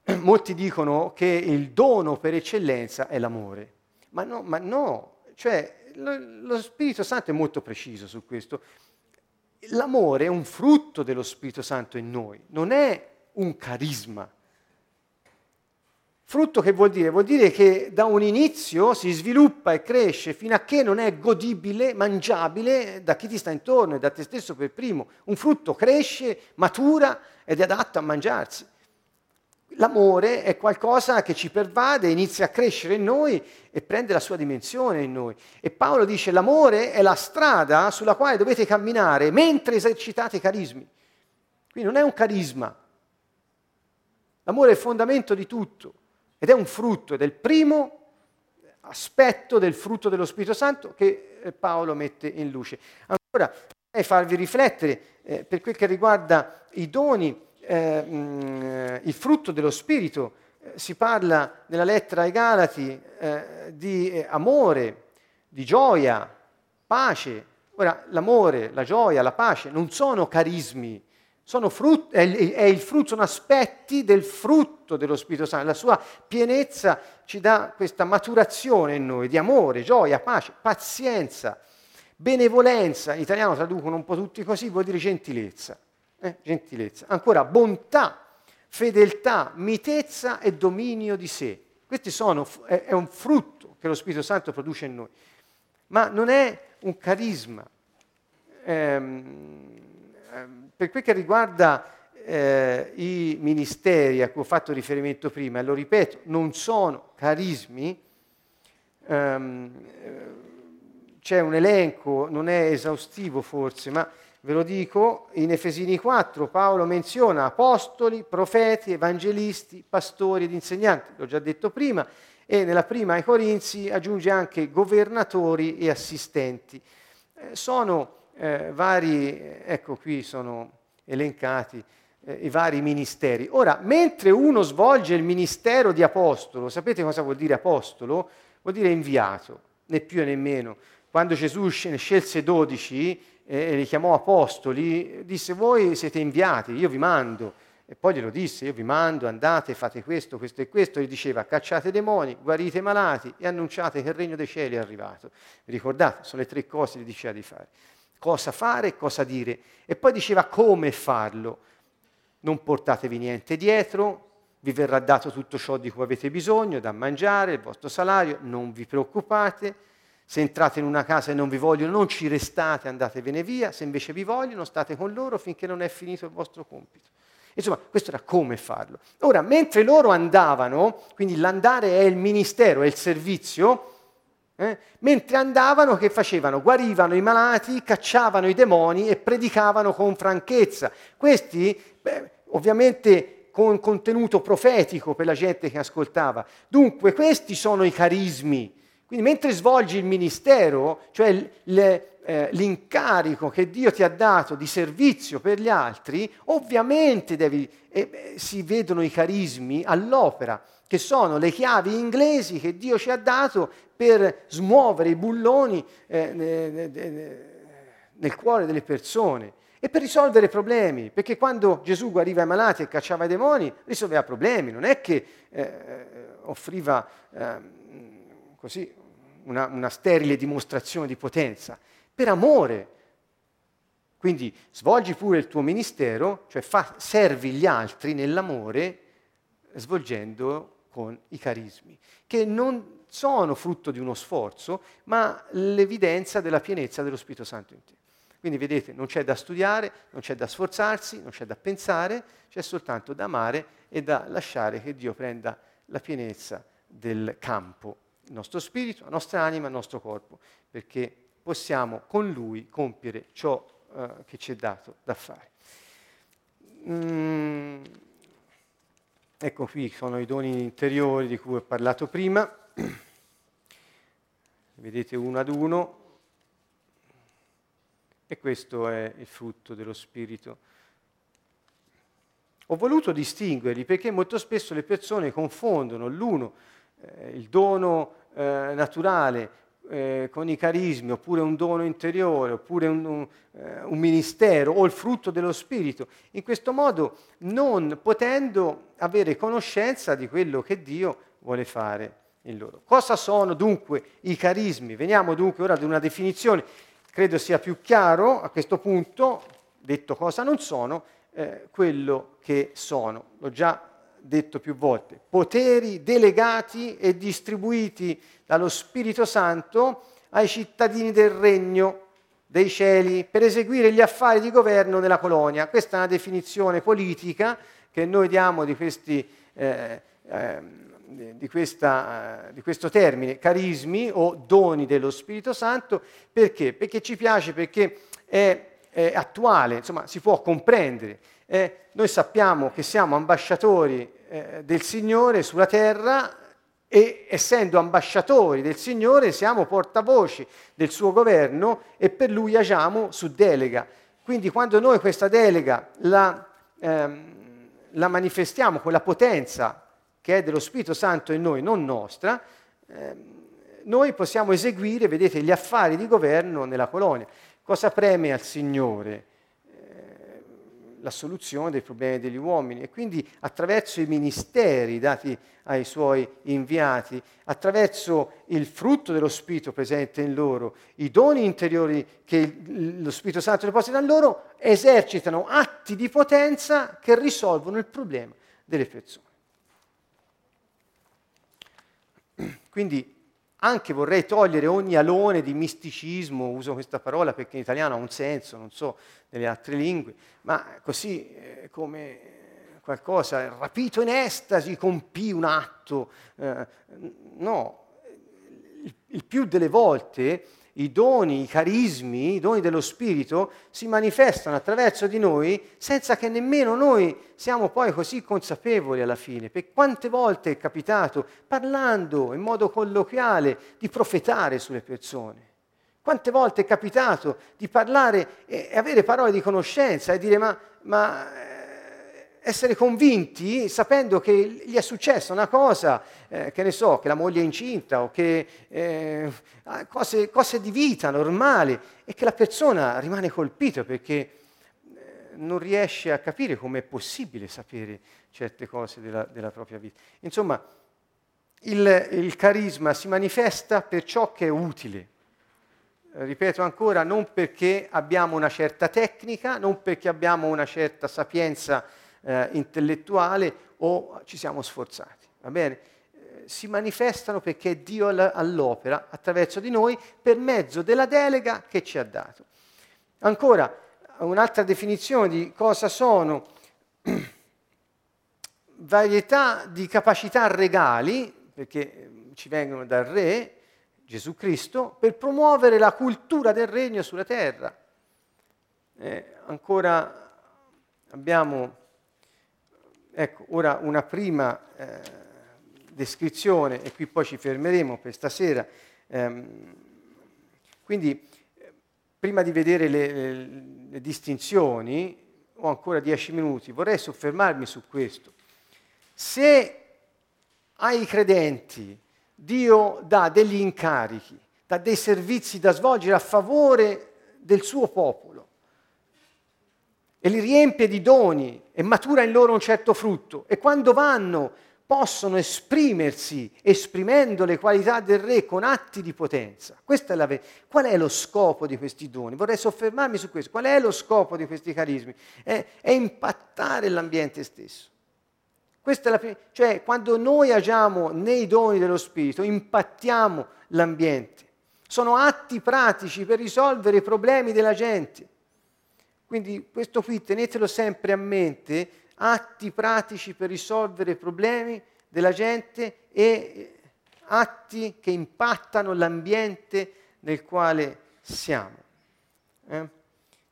Speaker 1: molti dicono che il dono per eccellenza è l'amore. Ma no, ma no, cioè lo Spirito Santo è molto preciso su questo. L'amore è un frutto dello Spirito Santo in noi, non è un carisma. Frutto che vuol dire? Vuol dire che da un inizio si sviluppa e cresce fino a che non è godibile, mangiabile da chi ti sta intorno e da te stesso per primo. Un frutto cresce, matura ed è adatto a mangiarsi l'amore è qualcosa che ci pervade, inizia a crescere in noi e prende la sua dimensione in noi. E Paolo dice l'amore è la strada sulla quale dovete camminare mentre esercitate i carismi. Quindi non è un carisma. L'amore è il fondamento di tutto ed è un frutto ed è il primo aspetto del frutto dello Spirito Santo che eh, Paolo mette in luce. Ancora, vorrei farvi riflettere eh, per quel che riguarda i doni eh, mh, il frutto dello Spirito. Eh, si parla nella lettera ai Galati eh, di amore, di gioia, pace. Ora, l'amore, la gioia, la pace non sono carismi, sono frut- è, è, il frutto, sono aspetti del frutto dello Spirito Santo. La sua pienezza ci dà questa maturazione in noi di amore, gioia, pace, pazienza, benevolenza. In italiano traducono un po' tutti così, vuol dire gentilezza eh, gentilezza. Ancora bontà, fedeltà, mitezza e dominio di sé. Questi sono, è, è un frutto che lo Spirito Santo produce in noi, ma non è un carisma. Ehm, per quel che riguarda eh, i ministeri a cui ho fatto riferimento prima, e lo ripeto, non sono carismi, ehm, eh, c'è un elenco, non è esaustivo forse, ma Ve lo dico, in Efesini 4 Paolo menziona apostoli, profeti, evangelisti, pastori ed insegnanti, l'ho già detto prima, e nella prima ai Corinzi aggiunge anche governatori e assistenti. Eh, sono eh, vari, ecco qui sono elencati eh, i vari ministeri. Ora, mentre uno svolge il ministero di apostolo, sapete cosa vuol dire apostolo? Vuol dire inviato, né più né meno. Quando Gesù ne scelse dodici, e li chiamò apostoli, disse voi siete inviati, io vi mando. E poi glielo disse, io vi mando, andate, fate questo, questo e questo. Gli diceva, cacciate demoni, guarite i malati e annunciate che il regno dei cieli è arrivato. Vi ricordate? Sono le tre cose che diceva di fare. Cosa fare e cosa dire. E poi diceva come farlo. Non portatevi niente dietro, vi verrà dato tutto ciò di cui avete bisogno, da mangiare, il vostro salario, non vi preoccupate se entrate in una casa e non vi vogliono, non ci restate, andatevene via. Se invece vi vogliono, state con loro finché non è finito il vostro compito. Insomma, questo era come farlo. Ora, mentre loro andavano, quindi l'andare è il ministero, è il servizio, eh, mentre andavano che facevano? Guarivano i malati, cacciavano i demoni e predicavano con franchezza. Questi, beh, ovviamente con contenuto profetico per la gente che ascoltava. Dunque, questi sono i carismi quindi mentre svolgi il ministero, cioè le, eh, l'incarico che Dio ti ha dato di servizio per gli altri, ovviamente devi, eh, si vedono i carismi all'opera, che sono le chiavi inglesi che Dio ci ha dato per smuovere i bulloni eh, nel cuore delle persone. e per risolvere problemi, perché quando Gesù guariva i malati e cacciava i demoni, risolveva problemi, non è che eh, offriva eh, così una, una sterile dimostrazione di potenza, per amore. Quindi svolgi pure il tuo ministero, cioè fa, servi gli altri nell'amore svolgendo con i carismi, che non sono frutto di uno sforzo, ma l'evidenza della pienezza dello Spirito Santo in te. Quindi vedete, non c'è da studiare, non c'è da sforzarsi, non c'è da pensare, c'è soltanto da amare e da lasciare che Dio prenda la pienezza del campo, il nostro spirito, la nostra anima, il nostro corpo, perché possiamo con Lui compiere ciò eh, che ci è dato da fare. Mm. Ecco qui sono i doni interiori di cui ho parlato prima, vedete uno ad uno, e questo è il frutto dello Spirito. Ho voluto distinguerli perché molto spesso le persone confondono l'uno, eh, il dono eh, naturale, eh, con i carismi, oppure un dono interiore, oppure un, un, eh, un, ministero o il frutto dello Spirito. In questo modo non potendo avere conoscenza di quello che Dio vuole fare in loro. Cosa sono dunque i carismi? Veniamo dunque ora ad una definizione credo sia più chiaro a questo punto, detto cosa non sono, eh, quello che sono. L'ho già detto più volte. Poteri delegati e distribuiti dallo Spirito Santo ai cittadini del regno dei cieli per eseguire gli affari di governo nella colonia. Questa è una definizione politica che noi diamo di questi... Eh, eh, di, questa, di, questo termine, carismi o doni dello Spirito Santo, perché? Perché ci piace, perché è, è attuale, insomma si può comprendere. Eh, noi sappiamo che siamo ambasciatori eh, del Signore sulla terra e essendo ambasciatori del Signore siamo portavoci del suo governo e per lui agiamo su delega. Quindi quando noi questa delega la, ehm, la manifestiamo con la potenza che è dello Spirito Santo in noi, non nostra, eh, noi possiamo eseguire, vedete, gli affari di governo nella colonia. Cosa preme al Signore? La soluzione dei problemi degli uomini e quindi attraverso i ministeri dati ai suoi inviati, attraverso il frutto dello Spirito presente in loro, i doni interiori che lo Spirito Santo deposita in loro, esercitano atti di potenza che risolvono il problema delle persone. Quindi anche vorrei togliere ogni alone di misticismo, uso questa parola perché in italiano ha un senso, non so nelle altre lingue, ma così eh, come qualcosa rapito in estasi, compì un atto. Eh, no, il, il più delle volte i doni, i carismi, i doni dello Spirito si manifestano attraverso di noi senza che nemmeno noi siamo poi così consapevoli alla fine. Per quante volte è capitato, parlando in modo colloquiale, di profetare sulle persone? Quante volte è capitato di parlare e avere parole di conoscenza e dire ma, ma essere convinti sapendo che gli è successa una cosa, eh, che ne so, che la moglie è incinta o che eh, cose, cose, di vita normali e che la persona rimane colpita perché eh, non riesce a capire come è possibile sapere certe cose della, della propria vita. Insomma, il, il carisma si manifesta per ciò che è utile. Ripeto ancora, non perché abbiamo una certa tecnica, non perché abbiamo una certa sapienza eh, intellettuale o ci siamo sforzati. Va bene? Eh, si manifestano perché è Dio all'opera attraverso di noi per mezzo della delega che ci ha dato. Ancora, un'altra definizione di cosa sono varietà di capacità regali, perché ci vengono dal Re, Gesù Cristo, per promuovere la cultura del regno sulla terra. Eh, ancora abbiamo Ecco, ora una prima eh, descrizione, e qui poi ci fermeremo per stasera. Ehm, quindi, prima di vedere le, le, le distinzioni, ho ancora dieci minuti, vorrei soffermarmi su questo. Se ai credenti Dio dà degli incarichi, dà dei servizi da svolgere a favore del suo popolo, e li riempie di doni e matura in loro un certo frutto. E quando vanno possono esprimersi esprimendo le qualità del re con atti di potenza. È ve- Qual è lo scopo di questi doni? Vorrei soffermarmi su questo. Qual è lo scopo di questi carismi? È, è impattare l'ambiente stesso. Questa è la prima, cioè quando noi agiamo nei doni dello Spirito, impattiamo l'ambiente. Sono atti pratici per risolvere i problemi della gente. Quindi questo qui tenetelo sempre a mente, atti pratici per risolvere i problemi della gente e atti che impattano l'ambiente nel quale siamo. Eh?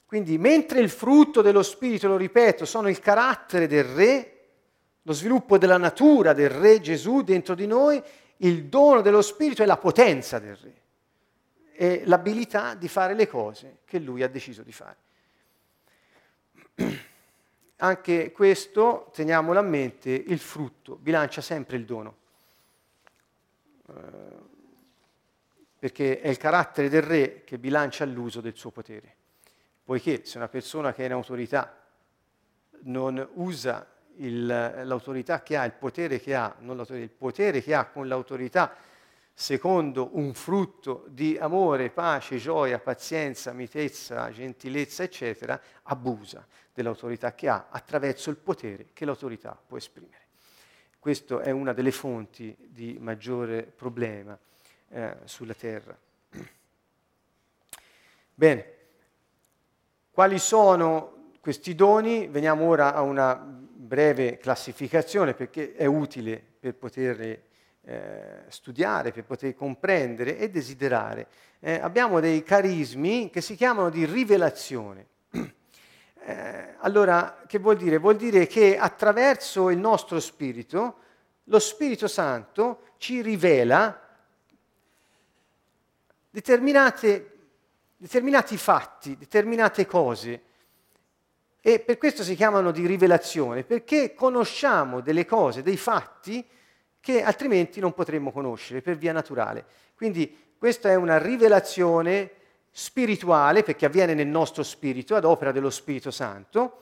Speaker 1: Quindi mentre il frutto dello Spirito, lo ripeto, sono il carattere del Re, lo sviluppo della natura del Re Gesù dentro di noi, il dono dello Spirito è la potenza del Re, è l'abilità di fare le cose che Lui ha deciso di fare. Anche questo, teniamolo a mente, il frutto bilancia sempre il dono, eh, perché è il carattere del re che bilancia l'uso del suo potere, poiché se una persona che è in autorità non usa il, l'autorità che ha, il potere che ha, non l'autorità, il potere che ha con l'autorità secondo un frutto di amore, pace, gioia, pazienza, mitezza, gentilezza, eccetera, abusa dell'autorità che ha attraverso il potere che l'autorità può esprimere. Questa è una delle fonti di maggiore problema eh, sulla terra. Bene, quali sono questi doni? Veniamo ora a una breve classificazione perché è utile per poterli eh, studiare, per poter comprendere e desiderare. Eh, abbiamo dei carismi che si chiamano di rivelazione. Eh, allora, che vuol dire? Vuol dire che attraverso il nostro spirito, lo Spirito Santo ci rivela determinati fatti, determinate cose. E per questo si chiamano di rivelazione, perché conosciamo delle cose, dei fatti che altrimenti non potremmo conoscere per via naturale. Quindi questa è una rivelazione spirituale, perché avviene nel nostro spirito, ad opera dello Spirito Santo,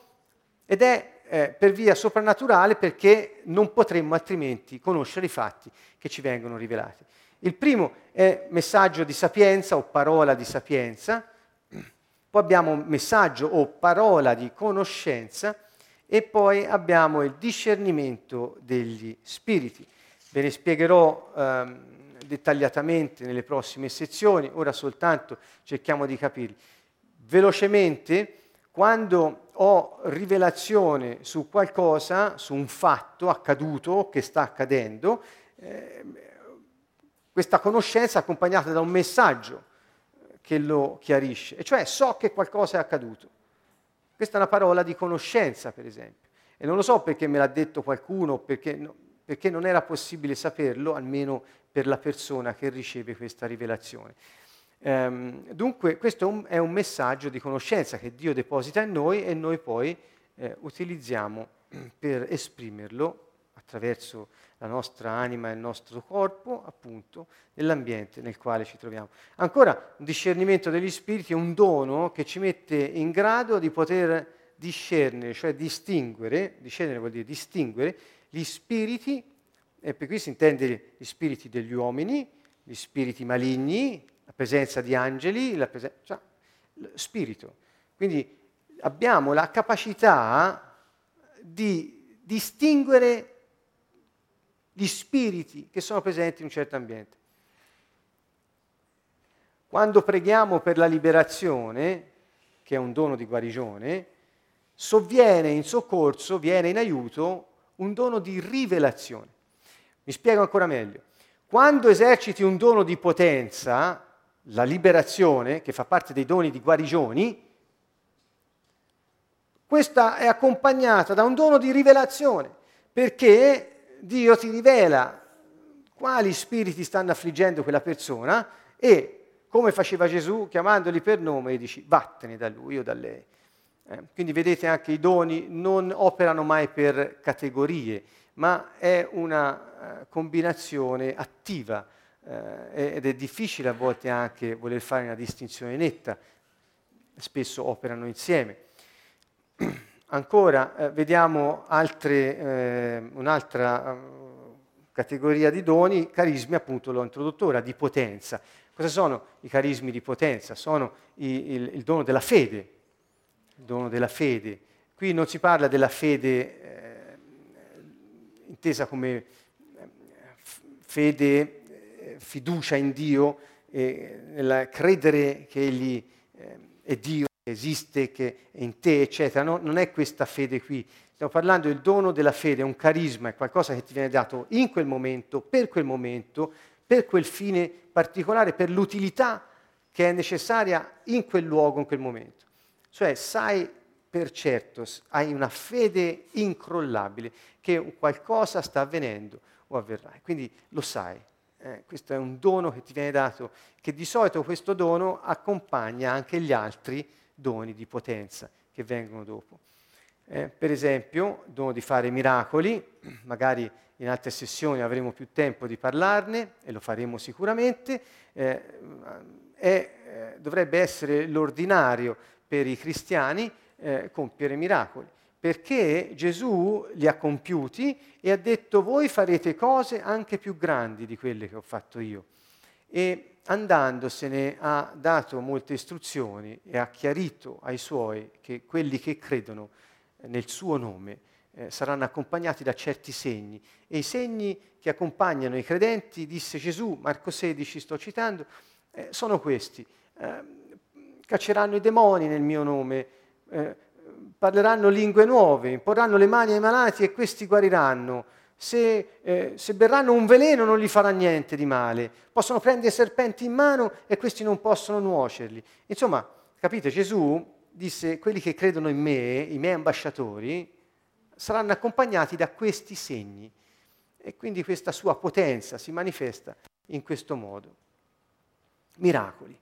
Speaker 1: ed è eh, per via soprannaturale perché non potremmo altrimenti conoscere i fatti che ci vengono rivelati. Il primo è messaggio di sapienza o parola di sapienza, poi abbiamo messaggio o parola di conoscenza e poi abbiamo il discernimento degli spiriti. Ve ne spiegherò ehm, dettagliatamente nelle prossime sezioni, ora soltanto cerchiamo di capirli. Velocemente, quando ho rivelazione su qualcosa, su un fatto accaduto che sta accadendo, eh, questa conoscenza è accompagnata da un messaggio che lo chiarisce, e cioè so che qualcosa è accaduto. Questa è una parola di conoscenza, per esempio. E non lo so perché me l'ha detto qualcuno, perché no, perché non era possibile saperlo, almeno per la persona che riceve questa rivelazione. Ehm, dunque questo è un, è un, messaggio di conoscenza che Dio deposita in noi e noi poi eh, utilizziamo per esprimerlo attraverso la nostra anima e il nostro corpo, appunto, nell'ambiente nel quale ci troviamo. Ancora, un discernimento degli spiriti è un dono che ci mette in grado di poter discernere, cioè distinguere, discernere vuol dire distinguere, gli spiriti, e per qui si intende gli spiriti degli uomini, gli spiriti maligni, la presenza di angeli, la presenza, cioè, spirito. Quindi abbiamo la capacità di distinguere gli spiriti che sono presenti in un certo ambiente. Quando preghiamo per la liberazione, che è un dono di guarigione, sovviene in soccorso, viene in aiuto un dono di rivelazione. Mi spiego ancora meglio. Quando eserciti un dono di potenza, la liberazione, che fa parte dei doni di guarigioni, questa è accompagnata da un dono di rivelazione, perché Dio ti rivela quali spiriti stanno affliggendo quella persona e, come faceva Gesù, chiamandoli per nome, dici vattene da lui o da lei. Eh, quindi vedete anche i doni non operano mai per categorie, ma è una uh, combinazione attiva eh, ed è difficile a volte anche voler fare una distinzione netta, spesso operano insieme. ancora eh, vediamo altre, eh, un'altra eh, categoria di doni, carismi appunto l'ho introdotto ora, di potenza. Cosa sono i carismi di potenza? Sono i, il, il, dono della fede, il dono della fede. Qui non si parla della fede eh, intesa come eh, fede, eh, fiducia in Dio, nel credere che Egli è Dio, che esiste, che è in te, eccetera. No, non è questa fede qui. Stiamo parlando del dono della fede, è un carisma, è qualcosa che ti viene dato in quel momento, per quel momento, per quel fine particolare, per l'utilità che è necessaria in quel luogo, in quel momento. Cioè sai per certo, hai una fede incrollabile che qualcosa sta avvenendo o avverrà. Quindi lo sai, eh, questo è un dono che ti viene dato, che di solito questo dono accompagna anche gli altri doni di potenza che vengono dopo. Eh, per esempio, dono di fare miracoli, magari in altre sessioni avremo più tempo di parlarne e lo faremo sicuramente, eh, eh, dovrebbe essere l'ordinario per i cristiani eh, compiere miracoli perché Gesù li ha compiuti e ha detto voi farete cose anche più grandi di quelle che ho fatto io. E andandosene ha dato molte istruzioni e ha chiarito ai suoi che quelli che credono nel suo nome eh, saranno accompagnati da certi segni. E i segni che accompagnano i credenti, disse Gesù, Marco 16 sto citando, eh, sono questi. Eh, cacceranno i demoni nel mio nome, eh, parleranno lingue nuove, imporranno le mani ai malati e questi guariranno. Se, eh, se, berranno un veleno non gli farà niente di male. Possono prendere serpenti in mano e questi non possono nuocerli. Insomma, capite, Gesù disse, quelli che credono in me, i miei ambasciatori, saranno accompagnati da questi segni. E quindi questa sua potenza si manifesta in questo modo. Miracoli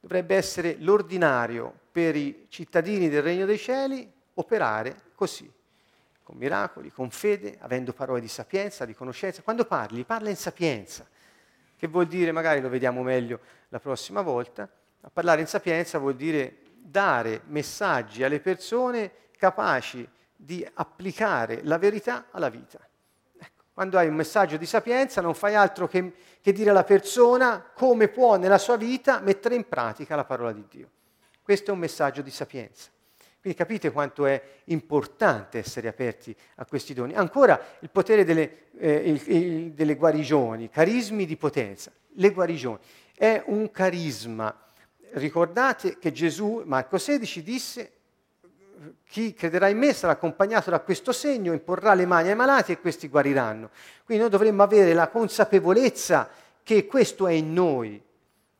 Speaker 1: dovrebbe essere l'ordinario per i cittadini del Regno dei Cieli operare così, con miracoli, con fede, avendo parole di sapienza, di conoscenza. Quando parli, parla in sapienza, che vuol dire, magari lo vediamo meglio la prossima volta, a parlare in sapienza vuol dire dare messaggi alle persone capaci di applicare la verità alla vita. Quando hai un messaggio di sapienza non fai altro che, che dire alla persona come può nella sua vita mettere in pratica la parola di Dio. Questo è un messaggio di sapienza. Quindi capite quanto è importante essere aperti a questi doni. Ancora il potere delle, eh, il, il, delle guarigioni, carismi di potenza. Le guarigioni è un carisma. Ricordate che Gesù, Marco 16, disse chi crederà in me sarà accompagnato da questo segno, imporrà le mani ai malati e questi guariranno. Quindi noi dovremmo avere la consapevolezza che questo è in noi.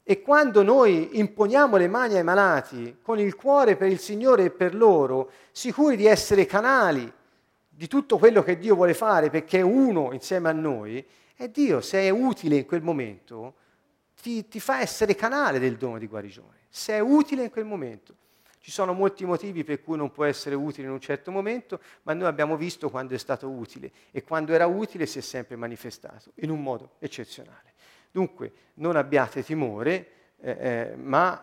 Speaker 1: E quando noi imponiamo le mani ai malati con il cuore per il Signore e per loro, sicuri di essere canali di tutto quello che Dio vuole fare perché è uno insieme a noi, è Dio, se è utile in quel momento, ti, ti fa essere canale del dono di guarigione. Se è utile in quel momento. Ci sono molti motivi per cui non può essere utile in un certo momento, ma noi abbiamo visto quando è stato utile e quando era utile si è sempre manifestato in un modo eccezionale. Dunque non abbiate timore, eh, eh, ma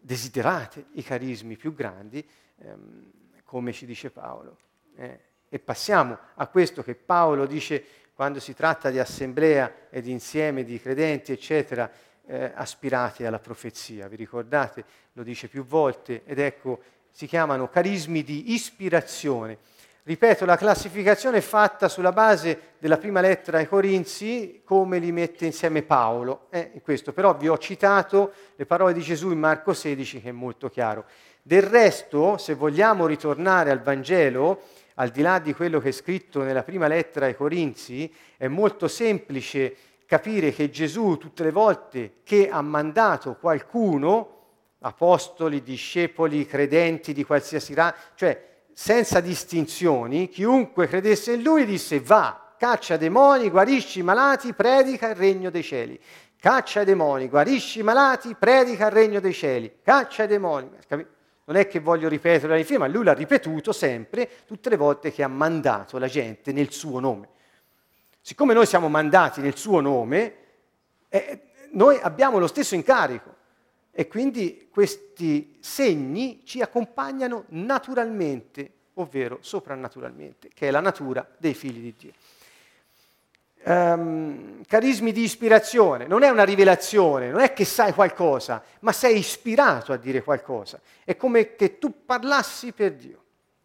Speaker 1: desiderate i carismi più grandi, ehm, come ci dice Paolo. Eh. E passiamo a questo che Paolo dice quando si tratta di assemblea ed insieme di credenti, eccetera, eh, aspirate alla profezia. Vi ricordate? Lo dice più volte ed ecco, si chiamano carismi di ispirazione. Ripeto, la classificazione è fatta sulla base della prima lettera ai Corinzi, come li mette insieme Paolo. Eh, questo, però vi ho citato le parole di Gesù in Marco 16, che è molto chiaro. Del resto, se vogliamo ritornare al Vangelo, al di là di quello che è scritto nella prima lettera ai Corinzi, è molto semplice capire che Gesù tutte le volte che ha mandato qualcuno, apostoli, discepoli, credenti di qualsiasi razza, cioè senza distinzioni, chiunque credesse in lui disse va, caccia demoni, guarisci i malati, predica il regno dei cieli. Caccia i demoni, guarisci i malati, predica il regno dei cieli. Caccia i demoni. Non è che voglio ripetere la riflessione, ma lui l'ha ripetuto sempre, tutte le volte che ha mandato la gente nel suo nome. Siccome noi siamo mandati nel suo nome, eh, noi abbiamo lo stesso incarico e quindi questi segni ci accompagnano naturalmente ovvero soprannaturalmente, che è la natura dei figli di Dio. Um, carismi di ispirazione, non è una rivelazione, non è che sai qualcosa, ma sei ispirato a dire qualcosa. È come che tu parlassi per Dio.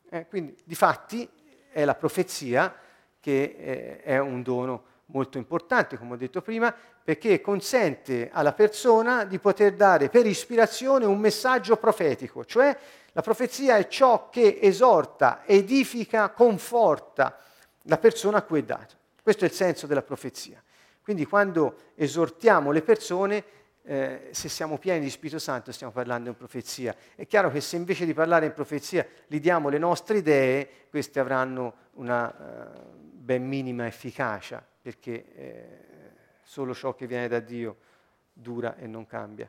Speaker 1: Eh, quindi, di fatti, è la profezia che eh, è un dono molto importante, come ho detto prima, perché consente alla persona di poter dare per ispirazione un messaggio profetico, cioè la profezia è ciò che esorta, edifica, conforta la persona a cui è dato. Questo è il senso della profezia. Quindi quando esortiamo le persone, eh, se siamo pieni di Spirito Santo stiamo parlando in profezia. È chiaro che se invece di parlare in profezia gli diamo le nostre idee, queste avranno una uh, ben minima efficacia, perché eh, solo ciò che viene da Dio dura e non cambia.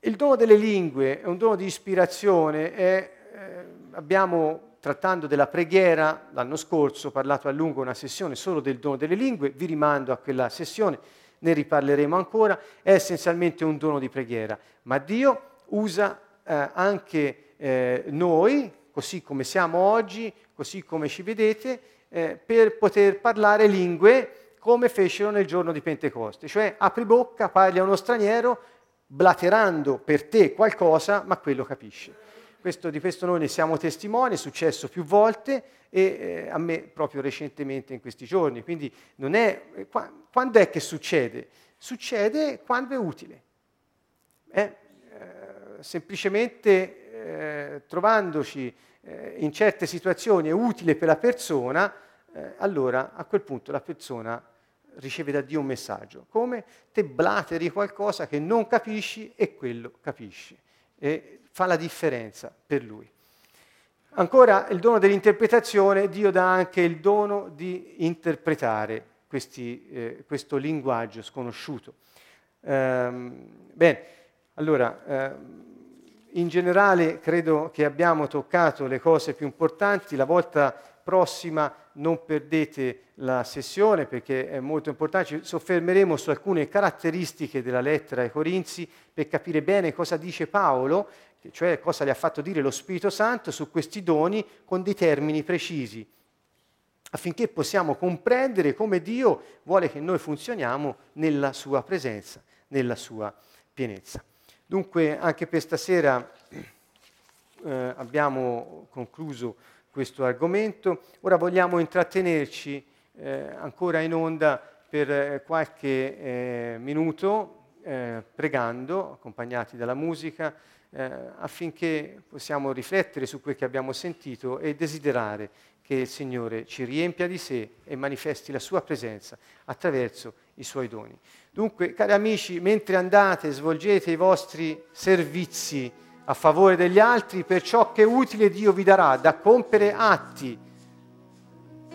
Speaker 1: Il dono delle lingue è un dono di ispirazione, è, eh, abbiamo trattando della preghiera l'anno scorso parlato a lungo una sessione solo del dono delle lingue, vi rimando a quella sessione, ne riparleremo ancora, è essenzialmente un dono di preghiera, ma Dio usa eh, anche eh, noi, così come siamo oggi, così come ci vedete, eh, per poter parlare lingue come fecero nel giorno di Pentecoste, cioè apri bocca, parli a uno straniero, blaterando per te qualcosa, ma quello capisce. Questo, di questo noi ne siamo testimoni, è successo più volte e eh, a me proprio recentemente in questi giorni. Quindi non è, eh, qua, quando è che succede? Succede quando è utile. Eh, eh, semplicemente eh, trovandoci eh, in certe situazioni è utile per la persona, allora a quel punto la persona riceve da Dio un messaggio. Come te blateri qualcosa che non capisci e quello capisci. E fa la differenza per lui. Ancora il dono dell'interpretazione, Dio dà anche il dono di interpretare questi, eh, questo linguaggio sconosciuto. Ehm, bene, allora, eh, in generale credo che abbiamo toccato le cose più importanti. La volta prossima non perdete la sessione perché è molto importante, ci soffermeremo su alcune caratteristiche della lettera ai Corinzi per capire bene cosa dice Paolo, cioè cosa le ha fatto dire lo Spirito Santo su questi doni con dei termini precisi, affinché possiamo comprendere come Dio vuole che noi funzioniamo nella sua presenza, nella sua pienezza. Dunque anche per stasera eh, abbiamo concluso questo argomento. Ora vogliamo intrattenerci eh, ancora in onda per eh, qualche eh, minuto eh, pregando, accompagnati dalla musica, eh, affinché possiamo riflettere su quel che abbiamo sentito e desiderare che il Signore ci riempia di sé e manifesti la sua presenza attraverso i suoi doni. Dunque, cari amici, mentre andate, svolgete i vostri servizi, a favore degli altri per ciò che è utile Dio vi darà da compiere atti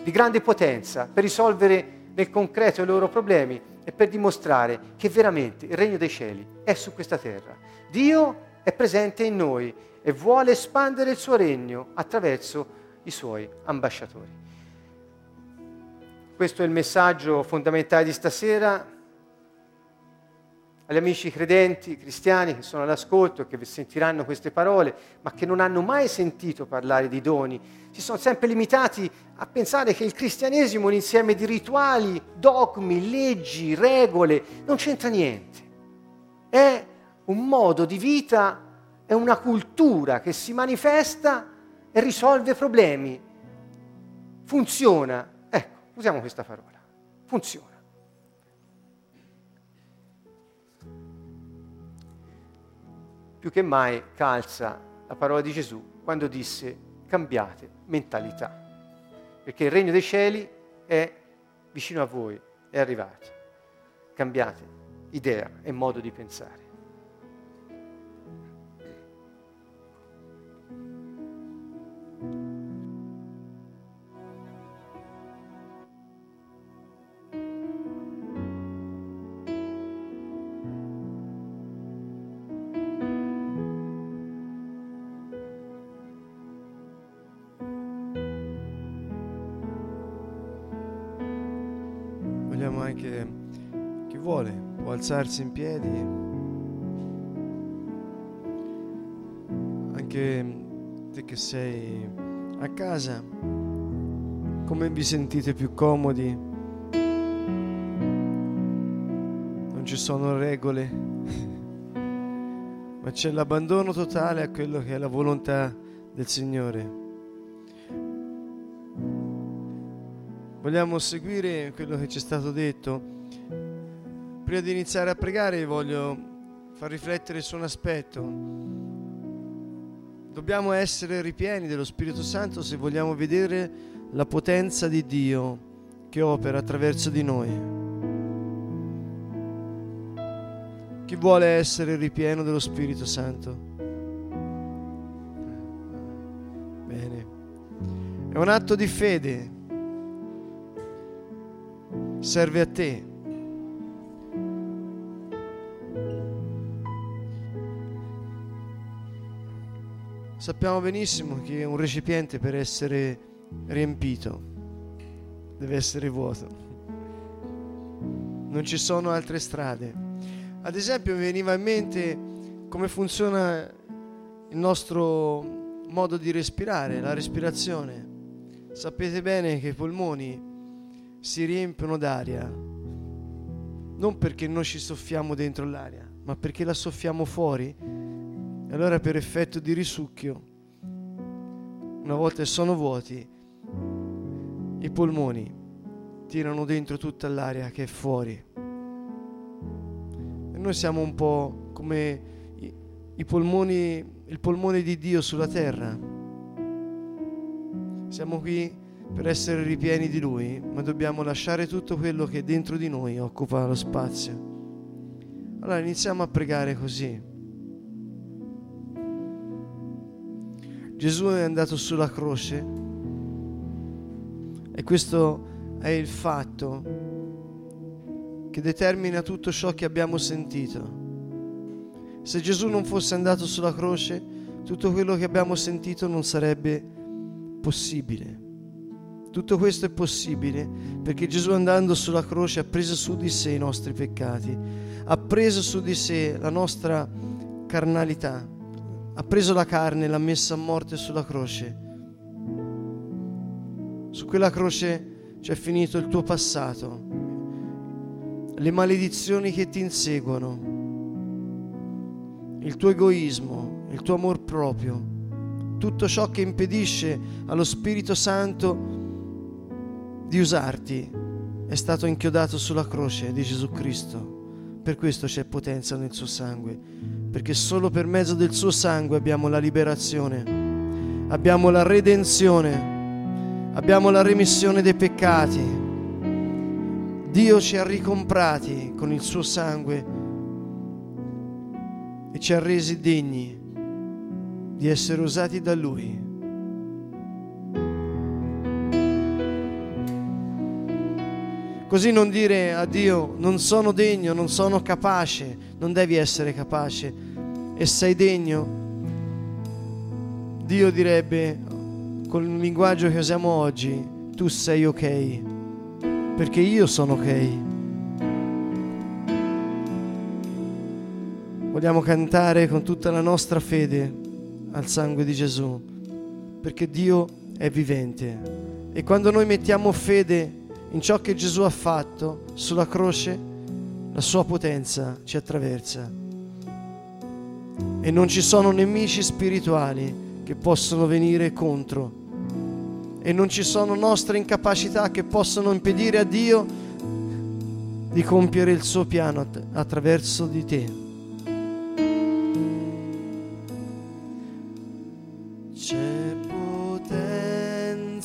Speaker 1: di grande potenza per risolvere nel concreto i loro problemi e per dimostrare che veramente il regno dei cieli è su questa terra. Dio è presente in noi e vuole espandere il suo regno attraverso i suoi ambasciatori. Questo è il messaggio fondamentale di stasera agli amici credenti, cristiani che sono all'ascolto che sentiranno queste parole, ma che non hanno mai sentito parlare di doni, si sono sempre limitati a pensare che il cristianesimo è un insieme di rituali, dogmi, leggi, regole, non c'entra niente. È un modo di vita, è una cultura che si manifesta e risolve problemi. Funziona. Ecco, usiamo questa parola. Funziona. Più che mai calza la parola di Gesù quando disse cambiate mentalità, perché il regno dei cieli è vicino a voi, è arrivato. Cambiate idea e modo di pensare.
Speaker 2: Alzarsi in piedi, anche te che sei a casa, come vi sentite più comodi? Non ci sono regole, ma c'è l'abbandono totale a quello che è la volontà del Signore. Vogliamo seguire quello che ci è stato detto. Prima di iniziare a pregare voglio far riflettere su un aspetto. Dobbiamo essere ripieni dello Spirito Santo se vogliamo vedere la potenza di Dio che opera attraverso di noi. Chi vuole essere ripieno dello Spirito Santo? Bene. È un atto di fede. Serve a te. Sappiamo benissimo che un recipiente per essere riempito deve essere vuoto. Non ci sono altre strade. Ad esempio mi veniva in mente come funziona il nostro modo di respirare, la respirazione. Sapete bene che i polmoni si riempiono d'aria non perché noi ci soffiamo dentro l'aria, ma perché la soffiamo fuori allora per effetto di risucchio, una volta sono vuoti, i polmoni tirano dentro tutta l'aria che è fuori. E noi siamo un po' come i polmoni, il polmone di Dio sulla terra. Siamo qui per essere ripieni di Lui, ma dobbiamo lasciare tutto quello che dentro di noi occupa lo spazio. Allora iniziamo a pregare così. Gesù è andato sulla croce e questo è il fatto che determina tutto ciò che abbiamo sentito. Se Gesù non fosse andato sulla croce, tutto quello che abbiamo sentito non sarebbe possibile. Tutto questo è possibile perché Gesù andando sulla croce ha preso su di sé i nostri peccati, ha preso su di sé la nostra carnalità, ha preso la carne e l'ha messa a morte sulla croce. Su quella croce c'è finito il tuo passato, le maledizioni che ti inseguono, il tuo egoismo, il tuo amor proprio, tutto ciò che impedisce allo Spirito Santo di usarti è stato inchiodato sulla croce di Gesù Cristo. Per questo c'è potenza nel suo sangue perché solo per mezzo del suo sangue abbiamo la liberazione, abbiamo la redenzione, abbiamo la remissione dei peccati. Dio ci ha ricomprati con il suo sangue e ci ha resi degni di essere usati da Lui. Così non dire a Dio non sono degno, non sono capace, non devi essere capace e sei degno. Dio direbbe con il linguaggio che usiamo oggi, tu sei ok, perché io sono ok. Vogliamo cantare con tutta la nostra fede al sangue di Gesù, perché Dio è vivente. E quando noi mettiamo fede in ciò che Gesù ha fatto sulla croce, la sua potenza ci attraversa. E non ci sono nemici spirituali che possono venire contro. E non ci sono nostre incapacità che possono impedire a Dio di compiere il suo piano attraverso di te.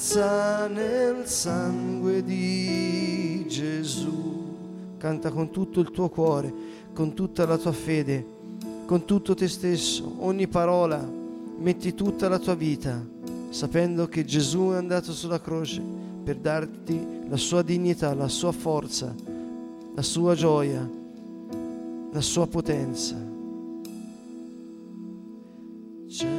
Speaker 2: Potenza nel sangue di Gesù. Canta con tutto il tuo cuore, con tutta la tua fede, con tutto te stesso, ogni parola, metti tutta la tua vita, sapendo che Gesù è andato sulla croce per darti la sua dignità, la sua forza, la sua gioia, la sua potenza. C'è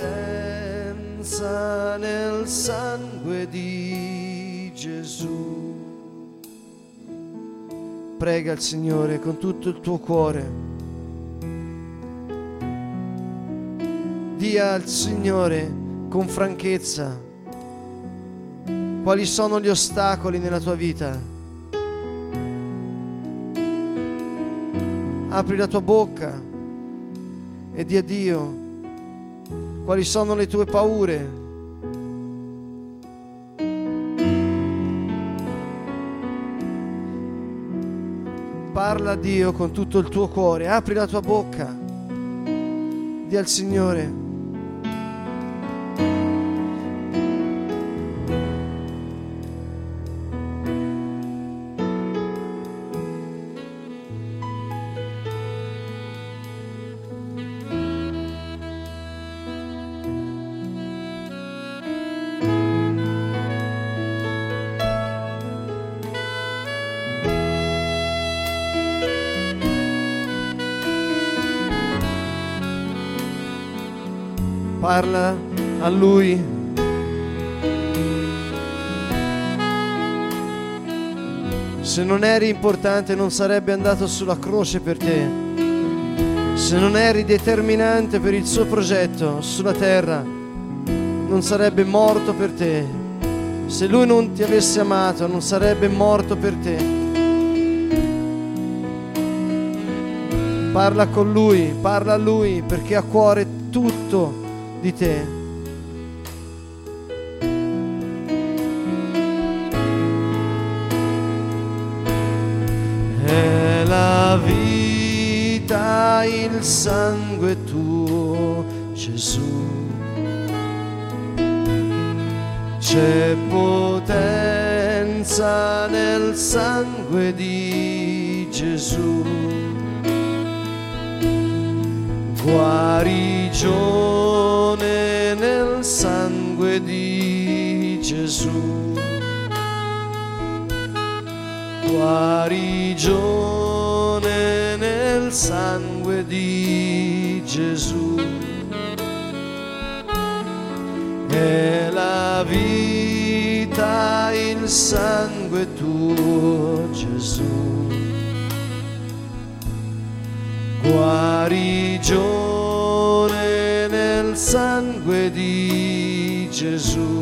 Speaker 2: potenza nel sangue di Gesù. Prega il Signore con tutto il tuo cuore. Dia al Signore con franchezza quali sono gli ostacoli nella tua vita. Apri la tua bocca e di a Dio quali sono le tue paure. Parla a Dio con tutto il tuo cuore, apri la tua bocca, di al Signore. Parla a Lui. Se non eri importante non sarebbe andato sulla croce per te. Se non eri determinante per il suo progetto sulla terra, non sarebbe morto per te. Se lui non ti avesse amato, non sarebbe morto per te. Parla con lui, parla a lui perché ha a cuore tutto di te. È la vita, il sangue tuo, Gesù. C'è potenza nel sangue di Gesù. Guarigione Guarigione nel sangue di Gesù. È la vita, il sangue tuo, Gesù. Guarigione nel sangue di Gesù.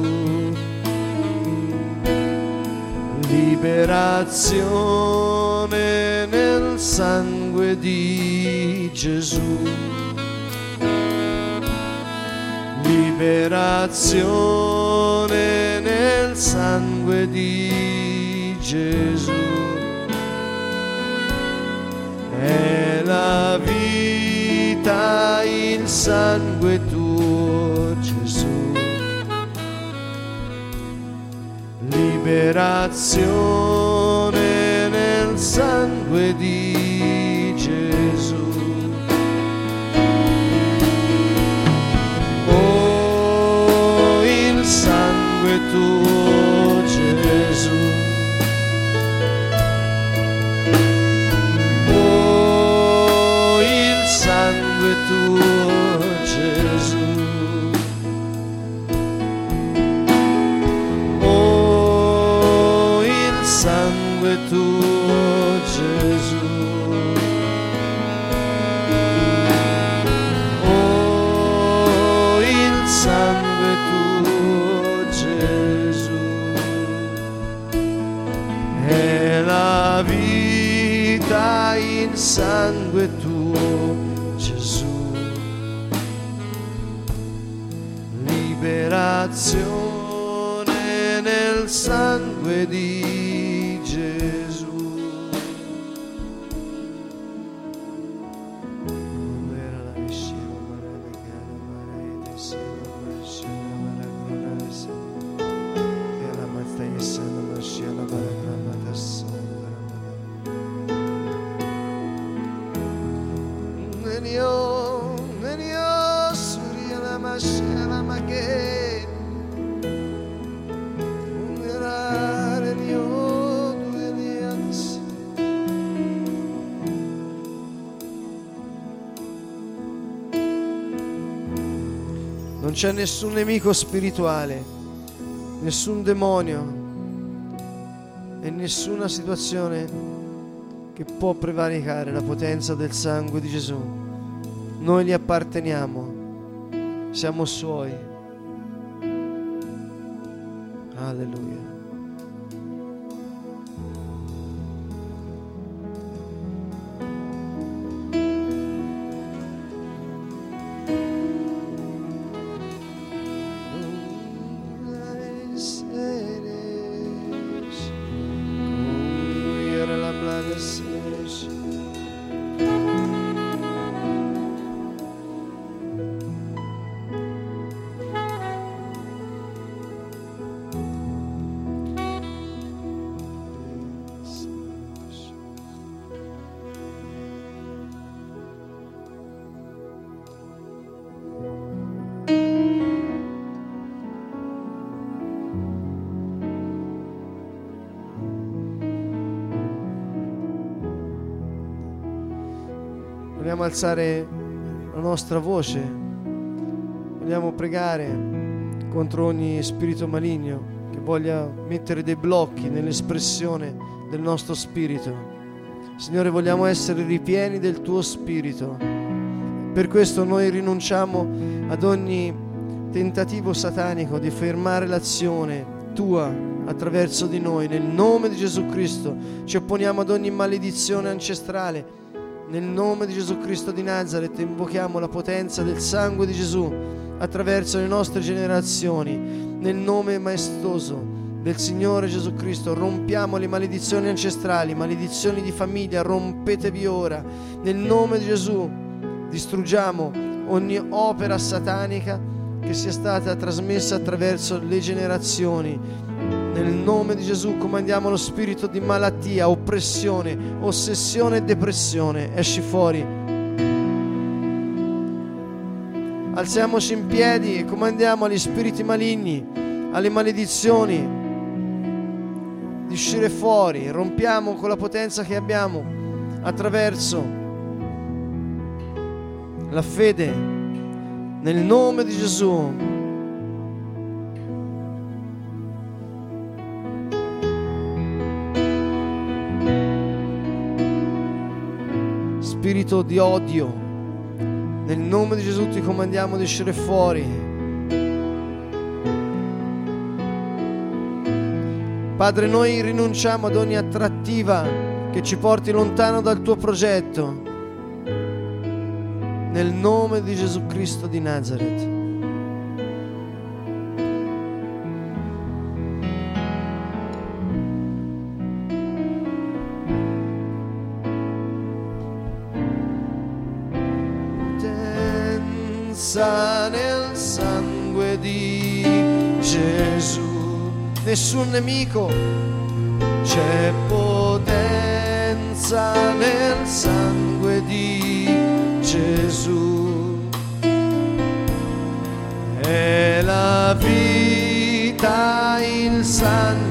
Speaker 2: Liberazione nel sangue di Gesù. Liberazione nel sangue di Gesù. È la vita, il sangue tuo, Liberazione nel sangue di Gesù. Oh, il sangue tuo, c'è nessun nemico spirituale, nessun demonio e nessuna situazione che può prevaricare la potenza del sangue di Gesù. Noi gli apparteniamo, siamo suoi. Alleluia. Vogliamo alzare la nostra voce, vogliamo pregare contro ogni spirito maligno che voglia mettere dei blocchi nell'espressione del nostro spirito. Signore, vogliamo essere ripieni del tuo spirito. Per questo noi rinunciamo ad ogni tentativo satanico di fermare l'azione tua attraverso di noi. Nel nome di Gesù Cristo ci opponiamo ad ogni maledizione ancestrale nel nome di Gesù Cristo di Nazareth invochiamo la potenza del sangue di Gesù attraverso le nostre generazioni. Nel nome maestoso del Signore Gesù Cristo rompiamo le maledizioni ancestrali, maledizioni di famiglia, rompetevi ora. Nel nome di Gesù distruggiamo ogni opera satanica che sia stata trasmessa attraverso le generazioni nel nome di Gesù comandiamo lo spirito di malattia, oppressione, ossessione e depressione. Esci fuori. Alziamoci in piedi e comandiamo agli spiriti maligni, alle maledizioni di uscire fuori. Rompiamo con la potenza che abbiamo attraverso la fede nel nome di Gesù. Spirito di odio. Nel nome di Gesù ti comandiamo di uscire fuori. Padre, noi rinunciamo ad ogni attrattiva che ci porti lontano dal tuo progetto. Nel nome di Gesù Cristo di Nazareth. Potenza nel sangue di Gesù. Nessun nemico, c'è potenza nel sangue di Gesù. È la vita il sangue